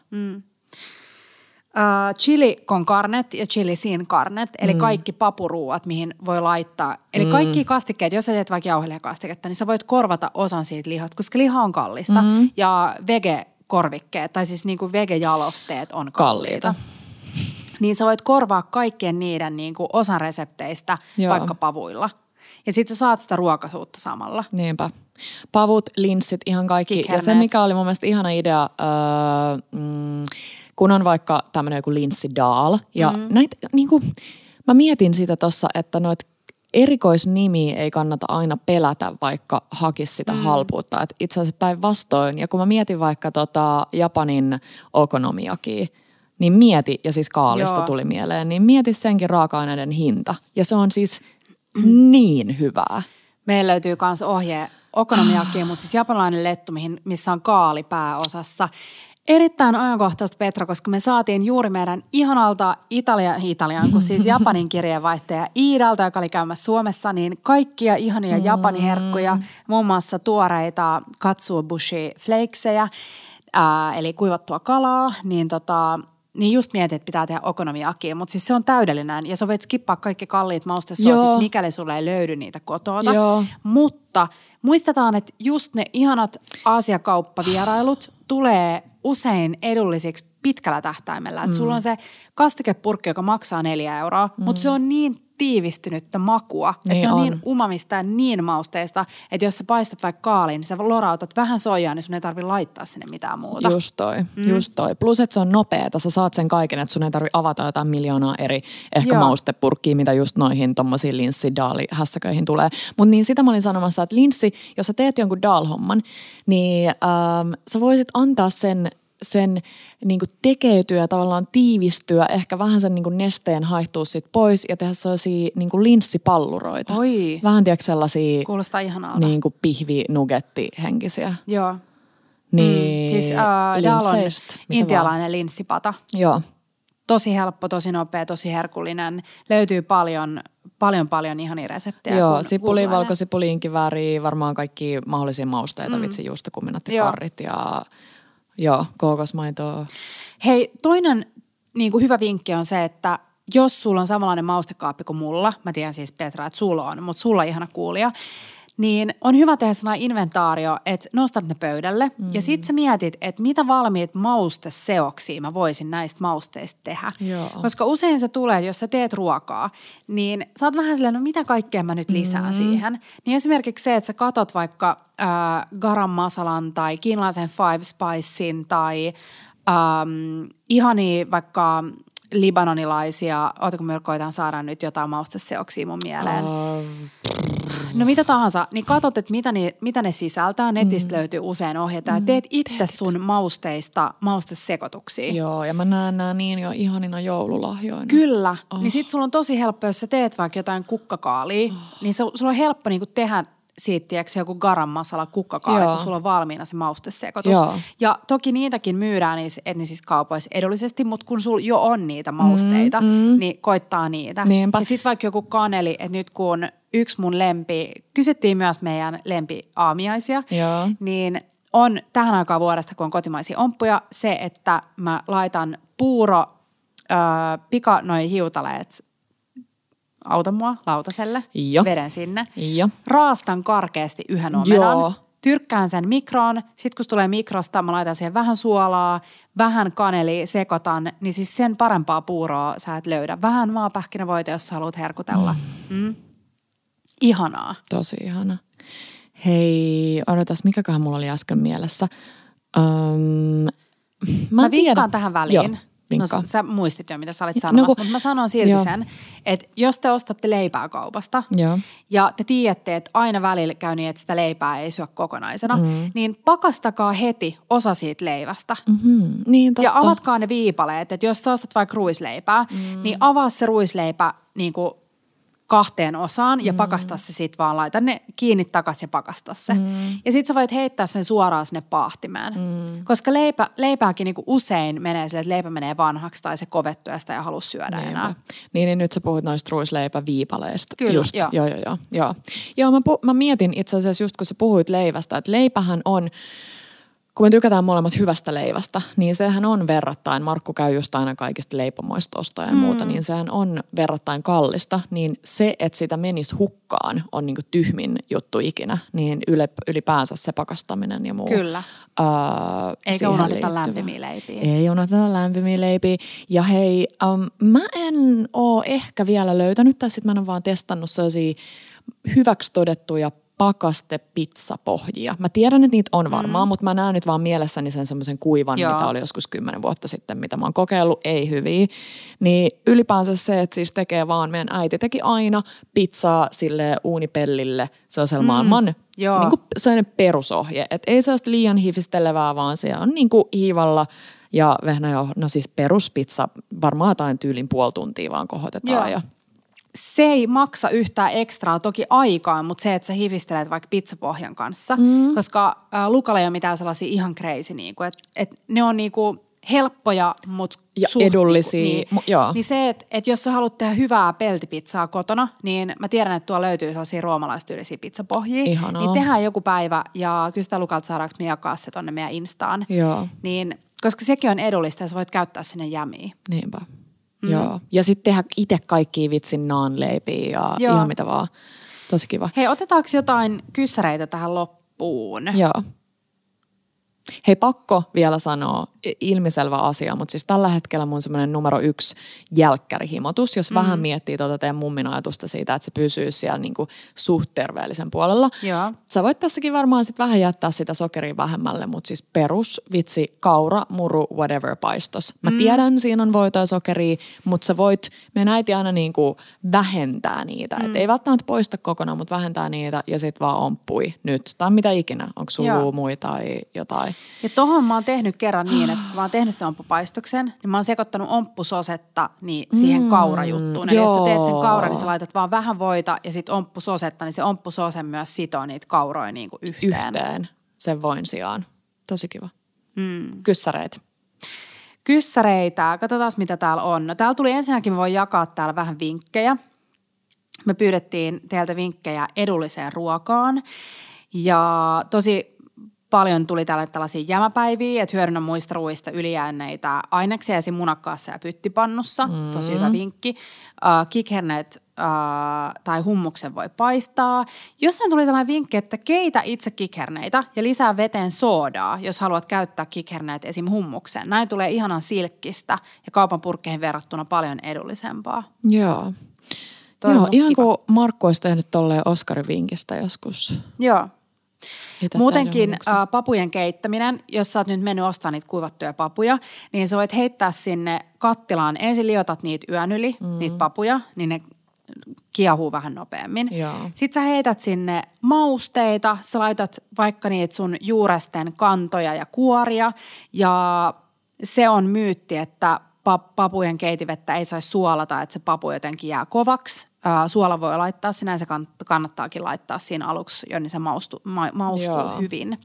S1: Uh, chili con carnet ja chili sin carnet, eli mm. kaikki papuruuat, mihin voi laittaa. Eli mm. kaikki kastikkeet, jos sä teet vaikka jauhelihakastiketta, niin sä voit korvata osan siitä lihat, koska liha on kallista. Mm. Ja vege-korvikkeet, tai siis niinku vege-jalosteet on kalliita.
S2: Kalliita.
S1: Niin sä voit korvaa kaikkien niiden niinku osan resepteistä
S2: Joo.
S1: vaikka pavuilla. Ja sitten sä saat sitä ruokasuutta samalla.
S2: Niinpä. Pavut, linssit, ihan kaikki. Ja se, mikä oli mun mielestä ihana idea, öö, mm, kun on vaikka tämmöinen joku linssidaal. Ja mm. näitä, niin kuin, mä mietin sitä tossa, että noit erikoisnimiä ei kannata aina pelätä, vaikka hakisi sitä mm. halpuutta. Et itse asiassa päinvastoin. Ja kun mä mietin vaikka tota Japanin okonomiakia, niin mieti, ja siis kaalista
S1: Joo.
S2: tuli mieleen, niin mieti senkin raaka-aineiden hinta. Ja se on siis niin hyvää.
S1: Meillä löytyy myös ohje okonomiakin, mutta siis japanilainen lettu, mihin, missä on kaali pääosassa. Erittäin ajankohtaista Petra, koska me saatiin juuri meidän ihanalta Italia, Italian, kun siis Japanin kirjeenvaihtaja Iidalta, joka oli käymässä Suomessa, niin kaikkia ihania mm. Japaniherkkuja, muun muassa tuoreita katsuobushi flakesejä, ää, eli kuivattua kalaa, niin tota, niin just mietin, että pitää tehdä okonomiakia, mutta siis se on täydellinen ja sä voit skippaa kaikki kalliit maustesuosit, mikäli sulle ei löydy niitä kotota.
S2: Joo.
S1: Mutta muistetaan, että just ne ihanat Aasiakauppavierailut tulee usein edullisiksi pitkällä tähtäimellä. Mm. Että sulla on se kastikepurkki, joka maksaa neljä euroa, mm. mutta se on niin tiivistynyttä makua. Niin että se on, niin on niin umamista ja niin mausteista, että jos sä paistat vaikka kaaliin, niin sä lorautat vähän soijaa, niin sun ei tarvitse laittaa sinne mitään muuta.
S2: Just toi, mm. just toi. Plus, että se on nopeeta, sä saat sen kaiken, että sun ei tarvitse avata jotain miljoonaa eri ehkä Joo. maustepurkkia, mitä just noihin tommosiin linssi-daali-hässäköihin tulee. Mutta niin sitä mä olin sanomassa, että linssi, jos sä teet jonkun daal-homman, niin ähm, sä voisit antaa sen sen niin kuin tekeytyä ja tavallaan tiivistyä, ehkä vähän sen niin kuin nesteen haihtuu sit pois ja tehdä sellaisia niin kuin linssipalluroita.
S1: Oi.
S2: Vähän tiedätkö sellaisia
S1: Kuulostaa ihanaa.
S2: niin kuin pihvi-nugetti-henkisiä.
S1: Joo.
S2: Niin,
S1: mm, siis Dalon intialainen linssipata.
S2: Joo.
S1: Tosi helppo, tosi nopea, tosi herkullinen. Löytyy paljon, paljon, paljon ihania reseptejä.
S2: Joo, sipuli, valkosipuli, inkivääri, varmaan kaikki mahdollisia mausteita, mm. vitsi juustokuminat ja karrit ja Joo, kookosmaitoa.
S1: Hei, toinen niin kuin hyvä vinkki on se, että jos sulla on samanlainen maustekaappi kuin mulla, mä tiedän siis Petra, että sulla on, mutta sulla ihana kuulija, niin on hyvä tehdä sellainen inventaario, että nostat ne pöydälle mm. ja sit sä mietit, että mitä valmiit mausteseoksia mä voisin näistä mausteista tehdä.
S2: Joo.
S1: Koska usein se tulee, että jos sä teet ruokaa, niin sä oot vähän silleen, no mitä kaikkea mä nyt lisään mm. siihen. Niin esimerkiksi se, että sä katot vaikka äh, garam masalan tai kiinalaisen five spicein tai ähm, ihani vaikka libanonilaisia, ootako me koitan saada nyt jotain mausteseoksia mun mieleen. Uh, No mitä tahansa, niin katsot, että mitä ne, mitä ne sisältää. Netistä mm. löytyy usein ohjeita mm. teet itse sun mausteista maustesekotuksia.
S2: Joo, ja mä näen nämä niin jo ihanina joululahjoina.
S1: Kyllä, oh. niin sit sulla on tosi helppo, jos sä teet vaikka jotain kukkakaalia, oh. niin se, sulla on helppo niinku tehdä siitä, tiedätkö, joku garam masala kukkakaali, kun sulla on valmiina se maustesekoitus. Joo. Ja toki niitäkin myydään niissä etnisissä kaupoissa edullisesti, mutta kun sulla jo on niitä mausteita, mm, mm. niin koittaa niitä. Niinpä. Ja sitten vaikka joku kaneli, että nyt kun yksi mun lempi, kysyttiin myös meidän lempiaamiaisia,
S2: Joo.
S1: niin on tähän aikaan vuodesta, kun on kotimaisia omppuja, se, että mä laitan puuro, äh, pika noin hiutaleet auta mua lautaselle,
S2: jo.
S1: veden sinne.
S2: Jo.
S1: Raastan karkeasti yhden omenan. Joo. Tyrkkään sen mikroon. Sitten kun tulee mikrosta, mä laitan siihen vähän suolaa, vähän kaneli, sekoitan, niin siis sen parempaa puuroa sä et löydä. Vähän maapähkinävoita, jos sä haluat herkutella. Mm. Mm. Ihanaa.
S2: Tosi ihana. Hei, odotas, mikäköhän mulla oli äsken mielessä. Um,
S1: mä, mä vinkkaan tähän väliin. Joo No sä muistit jo, mitä sä olit sanomassa, no, kun, mutta mä sanon silti joo. sen, että jos te ostatte leipää kaupasta
S2: joo.
S1: ja te tiedätte, että aina välillä käy niin, että sitä leipää ei syö kokonaisena, mm. niin pakastakaa heti osa siitä leivästä.
S2: Mm-hmm. Niin, totta.
S1: Ja avatkaa ne viipaleet, että jos sä ostat vaikka ruisleipää, mm. niin avaa se ruisleipä niin kuin kahteen osaan ja mm. pakasta se sitten vaan, laita ne kiinni takaisin ja pakasta se. Mm. Ja sitten sä voit heittää sen suoraan sinne paahtimeen. Mm. Koska leipä, leipääkin niinku usein menee sille, että leipä menee vanhaksi tai se kovettuu ja sitä ei halua syödä Niinpä. enää.
S2: Niin, niin nyt sä puhut noista ruisleipäviipaleista.
S1: Kyllä,
S2: just.
S1: joo.
S2: Joo, joo, joo. joo. joo mä, pu- mä mietin itse asiassa just kun sä puhuit leivästä, että leipähän on – kun me tykätään molemmat hyvästä leivästä, niin sehän on verrattain, Markku käy just aina kaikista leipomoista ja mm. muuta, niin sehän on verrattain kallista. Niin se, että sitä menisi hukkaan, on niin tyhmin juttu ikinä. Niin ylipäänsä se pakastaminen ja muu.
S1: Kyllä.
S2: Ää,
S1: Eikä unohdeta lämpimiä leipiä.
S2: Ei unohdeta lämpimiä leipiä. Ja hei, um, mä en oo ehkä vielä löytänyt, tai sitten mä en ole vaan testannut sellaisia hyväksi todettuja pakastepizzapohjia. Mä tiedän, että niitä on varmaan, mm. mutta mä näen nyt vaan mielessäni sen semmoisen kuivan, Joo. mitä oli joskus kymmenen vuotta sitten, mitä mä oon kokeillut, ei hyviä. Niin ylipäänsä se, että siis tekee vaan, meidän äiti teki aina pizzaa sille uunipellille, se on sellainen mm. maailman Joo. Niin kuin sellainen perusohje. Että ei sellaista liian hifistelevää, vaan se on niin kuin hiivalla ja vehnäjauho, no siis peruspizza, varmaan jotain tyylin puoli tuntia vaan kohotetaan Joo. ja
S1: se ei maksa yhtään ekstraa toki aikaa, mutta se, että sä hivistelet vaikka pizzapohjan kanssa, mm. koska äh, Lukalla ei ole mitään sellaisia ihan crazy, niin kuin, että et ne on niin kuin helppoja, mutta
S2: Ja
S1: suht
S2: edullisia,
S1: Niin,
S2: mu- joo.
S1: niin se, että, että jos sä haluat tehdä hyvää peltipizzaa kotona, niin mä tiedän, että tuolla löytyy sellaisia roomalaistyylisiä pizzapohjia.
S2: Ihanaa.
S1: Niin tehdään joku päivä ja kyllä sitä Lukalta saadaanko me jakaa se tonne meidän Instaan.
S2: Joo.
S1: Niin, koska sekin on edullista ja sä voit käyttää sinne jämiä.
S2: Niinpä. Mm. Joo. Ja sitten tehdä itse kaikkia vitsin naanleipiä ja
S1: Joo.
S2: ihan mitä vaan. Tosi kiva.
S1: Hei, otetaanko jotain kyssäreitä tähän loppuun?
S2: Joo. Hei, pakko vielä sanoa ilmiselvä asia, mutta siis tällä hetkellä mun semmoinen numero yksi jälkkärihimotus, jos mm. vähän miettii tuota teidän mummin ajatusta siitä, että se pysyy siellä niinku suht terveellisen puolella.
S1: Joo.
S2: Sä voit tässäkin varmaan sit vähän jättää sitä sokeria vähemmälle, mutta siis perus, vitsi, kaura, muru, whatever paistos. Mä mm. tiedän, siinä on voitoa sokeria, mutta sä voit, meidän äiti aina niinku vähentää niitä. Mm. Et ei välttämättä poista kokonaan, mutta vähentää niitä ja sit vaan omppui nyt. Tai mitä ikinä, onko sulla
S1: Joo.
S2: mui tai jotain.
S1: Ja tohon mä oon tehnyt kerran niin, että mä oon tehnyt sen omppupaistoksen, niin mä oon sekoittanut omppusosetta niin siihen mm, kaurajuttuun. Eli jos sä teet sen
S2: joo.
S1: kauran, niin sä laitat vaan vähän voita ja sit omppusosetta, niin se omppusose myös sitoo niitä kauroja niin kuin yhteen.
S2: Yhteen sen voin sijaan. Tosi kiva. Mm. Kyssäreet.
S1: Kyssäreitä, katsotaan mitä täällä on. No täällä tuli ensinnäkin, mä voin jakaa täällä vähän vinkkejä. Me pyydettiin teiltä vinkkejä edulliseen ruokaan ja tosi paljon tuli tälle tällaisia jämäpäiviä, että hyödynnä muista ruuista ylijääneitä aineksia esim. munakkaassa ja pyttipannussa. Mm. Tosi hyvä vinkki. Uh, kikhernet uh, tai hummuksen voi paistaa. Jossain tuli tällainen vinkki, että keitä itse kikherneitä ja lisää veteen soodaa, jos haluat käyttää kikherneet esim. hummukseen. Näin tulee ihanan silkkistä ja kaupan purkkeihin verrattuna paljon edullisempaa.
S2: Joo.
S1: Toi
S2: Joo, ihan
S1: kiva.
S2: kuin Markku olisi tehnyt tolleen Oskarin vinkistä joskus.
S1: Joo.
S2: Itä
S1: Muutenkin ä, papujen keittäminen, jos sä oot nyt mennyt ostamaan niitä kuivattuja papuja, niin sä voit heittää sinne kattilaan, ensin liotat niitä yön yli, mm. niitä papuja, niin ne kiehuu vähän nopeammin.
S2: Joo.
S1: Sitten sä heität sinne mausteita, sä laitat vaikka niitä sun juuresten kantoja ja kuoria ja se on myytti, että papujen keitivettä ei saisi suolata, että se papu jotenkin jää kovaksi. Ää, Suola voi laittaa sinänsä, kann- kannattaakin laittaa siinä aluksi, jo niin se maustu, ma- maustuu
S2: Joo.
S1: hyvin.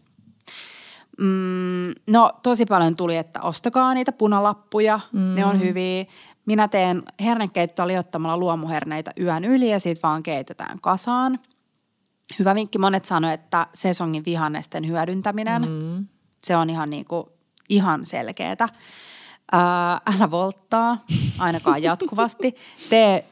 S1: Mm, no tosi paljon tuli, että ostakaa niitä punalappuja, mm. ne on hyviä. Minä teen hernekeittoa liottamalla luomuherneitä yön yli ja siitä vaan keitetään kasaan. Hyvä vinkki, monet sanoivat, että sesongin vihannesten hyödyntäminen, mm. se on ihan, niinku, ihan selkeätä. Ää, älä volttaa, ainakaan jatkuvasti. Tee,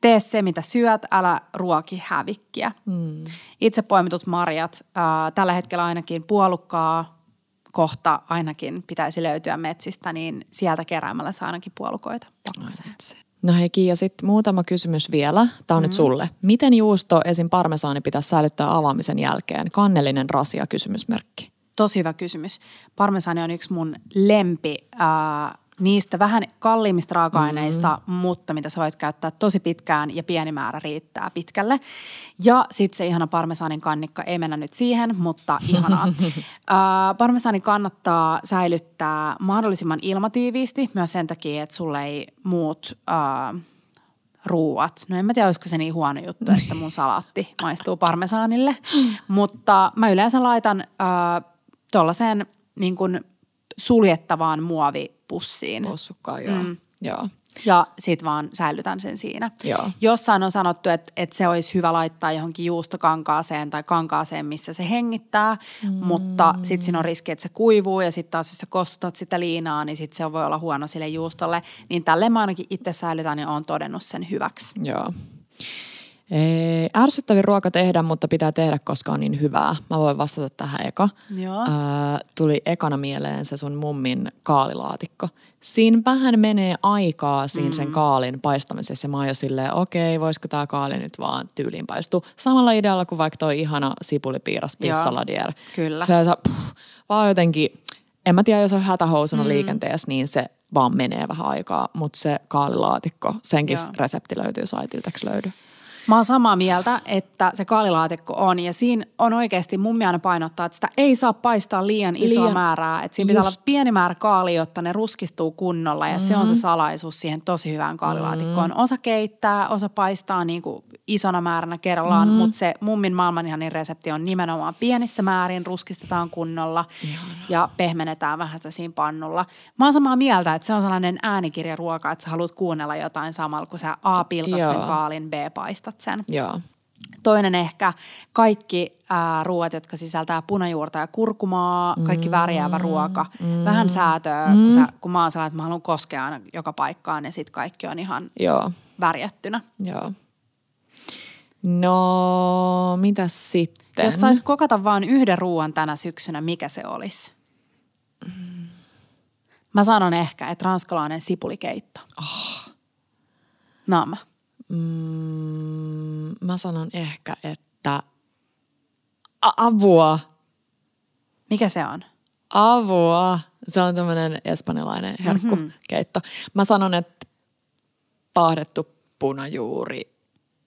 S1: tee se, mitä syöt, älä ruoki hävikkiä. Mm. Itse poimitut marjat, ää, tällä hetkellä ainakin puolukkaa kohta ainakin pitäisi löytyä metsistä, niin sieltä keräämällä saa ainakin puolukoita pakkaseen.
S2: No hei Kiia, sitten muutama kysymys vielä. Tämä on mm. nyt sulle. Miten juusto esim. parmesaani pitäisi säilyttää avaamisen jälkeen? Kannellinen rasia kysymysmerkki.
S1: Tosi hyvä kysymys. Parmesani on yksi mun lempi ää, niistä vähän kalliimmista raaka-aineista, mm. mutta mitä sä voit käyttää tosi pitkään ja pieni määrä riittää pitkälle. Ja sitten se ihana parmesanin kannikka, ei mennä nyt siihen, mutta ihanaa. ää, parmesani kannattaa säilyttää mahdollisimman ilmatiiviisti, myös sen takia, että sulle ei muut... Ää, ruuat. No en mä tiedä, olisiko se niin huono juttu, että mun salaatti maistuu parmesaanille. Mutta mä yleensä laitan äh, tuollaiseen niin kuin suljettavaan muovipussiin.
S2: Possukkaa, joo. Mm. joo.
S1: Ja sit vaan säilytän sen siinä.
S2: Joo.
S1: Jossain on sanottu, että, että se olisi hyvä laittaa johonkin juustokankaaseen tai kankaaseen, missä se hengittää, mm. mutta sitten siinä on riski, että se kuivuu ja sitten taas jos sä kostutat sitä liinaa, niin sitten se voi olla huono sille juustolle. Niin tälleen mä ainakin itse säilytän ja oon todennut sen hyväksi.
S2: Joo. Ei, ärsyttävin ruoka tehdä, mutta pitää tehdä, koska on niin hyvää. Mä voin vastata tähän eka.
S1: Joo.
S2: Ää, tuli ekana mieleen se sun mummin kaalilaatikko. Siinä vähän menee aikaa siinä mm. sen kaalin paistamisessa. Ja mä oon jo silleen, okei, voisiko tää kaali nyt vaan tyyliin paistua. Samalla idealla kuin vaikka toi ihana sipulipiiras pissaladier.
S1: kyllä.
S2: Se, se pff, vaan jotenkin, en mä tiedä, jos on hätähousuna mm. liikenteessä, niin se vaan menee vähän aikaa. Mutta se kaalilaatikko, senkin
S1: Joo.
S2: resepti löytyy saitilta, löydy?
S1: Mä oon samaa mieltä, että se kaalilaatikko on ja siinä on oikeasti mun mielestä painottaa, että sitä ei saa paistaa liian isoa
S2: Liian-
S1: määrää. Että siinä pitää olla pieni määrä kaali, jotta ne ruskistuu kunnolla ja mm-hmm. se on se salaisuus siihen tosi hyvään kaalilaatikkoon.
S2: Mm-hmm.
S1: Osa keittää, osa paistaa niin kuin isona määränä kerrallaan, mm-hmm. mutta se mummin maailmanihanin resepti on nimenomaan pienissä määrin, ruskistetaan kunnolla Ihana. ja pehmenetään vähän sitä siinä pannulla. Mä oon samaa mieltä, että se on sellainen äänikirjaruoka, että sä haluat kuunnella jotain samalla, kun sä A pilkat sen
S2: Joo.
S1: kaalin, B paistat sen.
S2: Joo.
S1: Toinen ehkä kaikki ää, ruoat, jotka sisältää punajuurta ja kurkumaa, kaikki värjäävä ruoka, mm, vähän säätöä, mm. kun, sä, kun mä oon sellainen, että mä haluan koskea aina joka paikkaan ja sit kaikki on ihan
S2: Joo.
S1: värjättynä.
S2: Joo. No, mitäs sitten?
S1: Jos sais kokata vain yhden ruoan tänä syksynä, mikä se olisi? Mä sanon ehkä, että ranskalainen sipulikeitto. Oh. Naama.
S2: Mm, mä sanon ehkä, että A- avua.
S1: Mikä se on?
S2: Avua. Se on tämmöinen espanjalainen herkkukeitto. Mm-hmm. Mä sanon, että paahdettu punajuuri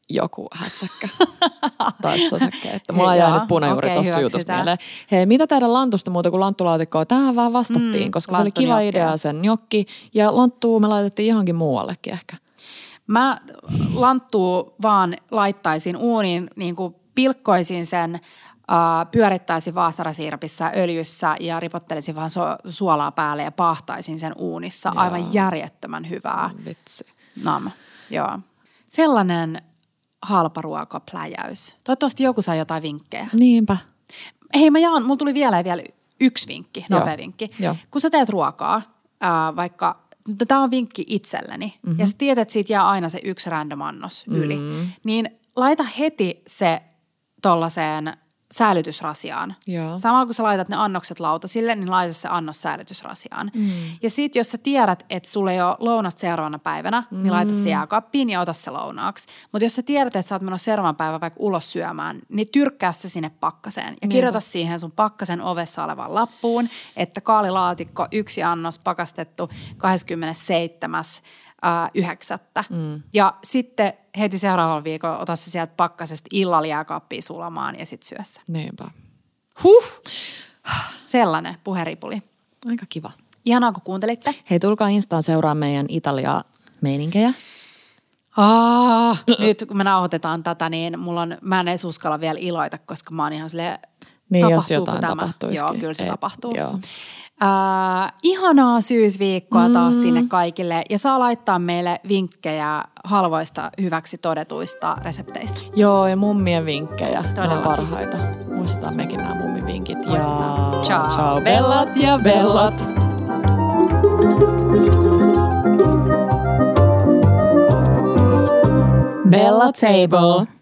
S2: joku hässäkkä tai sosekeitto. Mulla
S1: Joo,
S2: jää nyt punajuuri
S1: okei,
S2: tuosta jutusta mieleen. Hei, mitä tehdä lantusta muuta kuin lanttulaatikkoa? Tähän vähän vastattiin,
S1: Mm,
S2: koska se oli kiva idea sen jokki. Ja lanttua me laitettiin johonkin muuallekin ehkä.
S1: Mä lanttuu vaan laittaisin uuniin, niin kuin pilkkoisin sen, äh, pyörittäisin vaahtarasiirapissa öljyssä ja ripottelisin vähän so- suolaa päälle ja paahtaisin sen uunissa.
S2: Joo.
S1: Aivan järjettömän hyvää.
S2: Vitsi.
S1: Nam, joo. Sellainen halpa ruokapläjäys. Toivottavasti joku saa jotain vinkkejä.
S2: Niinpä.
S1: Hei mä jaan, mulla tuli vielä vielä yksi vinkki,
S2: Joo.
S1: nopea vinkki.
S2: Joo.
S1: Kun sä teet ruokaa, ää, vaikka, tämä on vinkki itselleni,
S2: Mhm.
S1: mm-hmm. ja sä tiedät, että siitä jää aina se yksi random annos yli, mm-hmm. niin laita heti se tollaiseen säilytysrasiaan.
S2: Joo.
S1: Samalla kun sä laitat ne annokset lautasille, niin laita se annos säilytysrasiaan. Mm. Ja sit jos sä tiedät, että sulla ei ole lounasta seuraavana päivänä, mm. niin laita se jääkaappiin ja ota se lounaaksi. Mutta jos sä tiedät, että sä oot menossa seuraavan päivän vaikka ulos syömään, niin tyrkkää se sinne pakkaseen. Ja kirjoita siihen sun pakkasen ovessa olevaan lappuun, että kaalilaatikko, yksi annos pakastettu 27. yhdeksättä. Mm. Ja sitten heti seuraavalla viikolla ota se sieltä pakkasesta illalla jääkaappiin sulamaan ja sitten syö se.
S2: Niinpä.
S1: Huh! Sellainen puheripuli.
S2: Aika kiva.
S1: Ihanaa, kun kuuntelitte.
S2: Hei, tulkaa Instaan seuraa meidän Italia-meininkejä.
S1: Aa, nyt kun me nauhoitetaan tätä, niin mulla on, mä en edes uskalla vielä iloita, koska mä oon ihan silleen,
S2: Niin, jos jotain
S1: tämä?
S2: tapahtuisikin.
S1: Joo, kyllä se
S2: Ei,
S1: tapahtuu.
S2: joo.
S1: Äh, ihanaa syysviikkoa taas sinne kaikille ja saa laittaa meille vinkkejä halvoista hyväksi todetuista resepteistä.
S2: Joo, ja mummien vinkkejä. Ne on parhaita. Muistetaan mekin nämä mummin vinkit.
S1: Muistetaan.
S2: Ja...
S1: Ciao.
S2: Ciao, bellat ja bellat.
S1: Bella Table.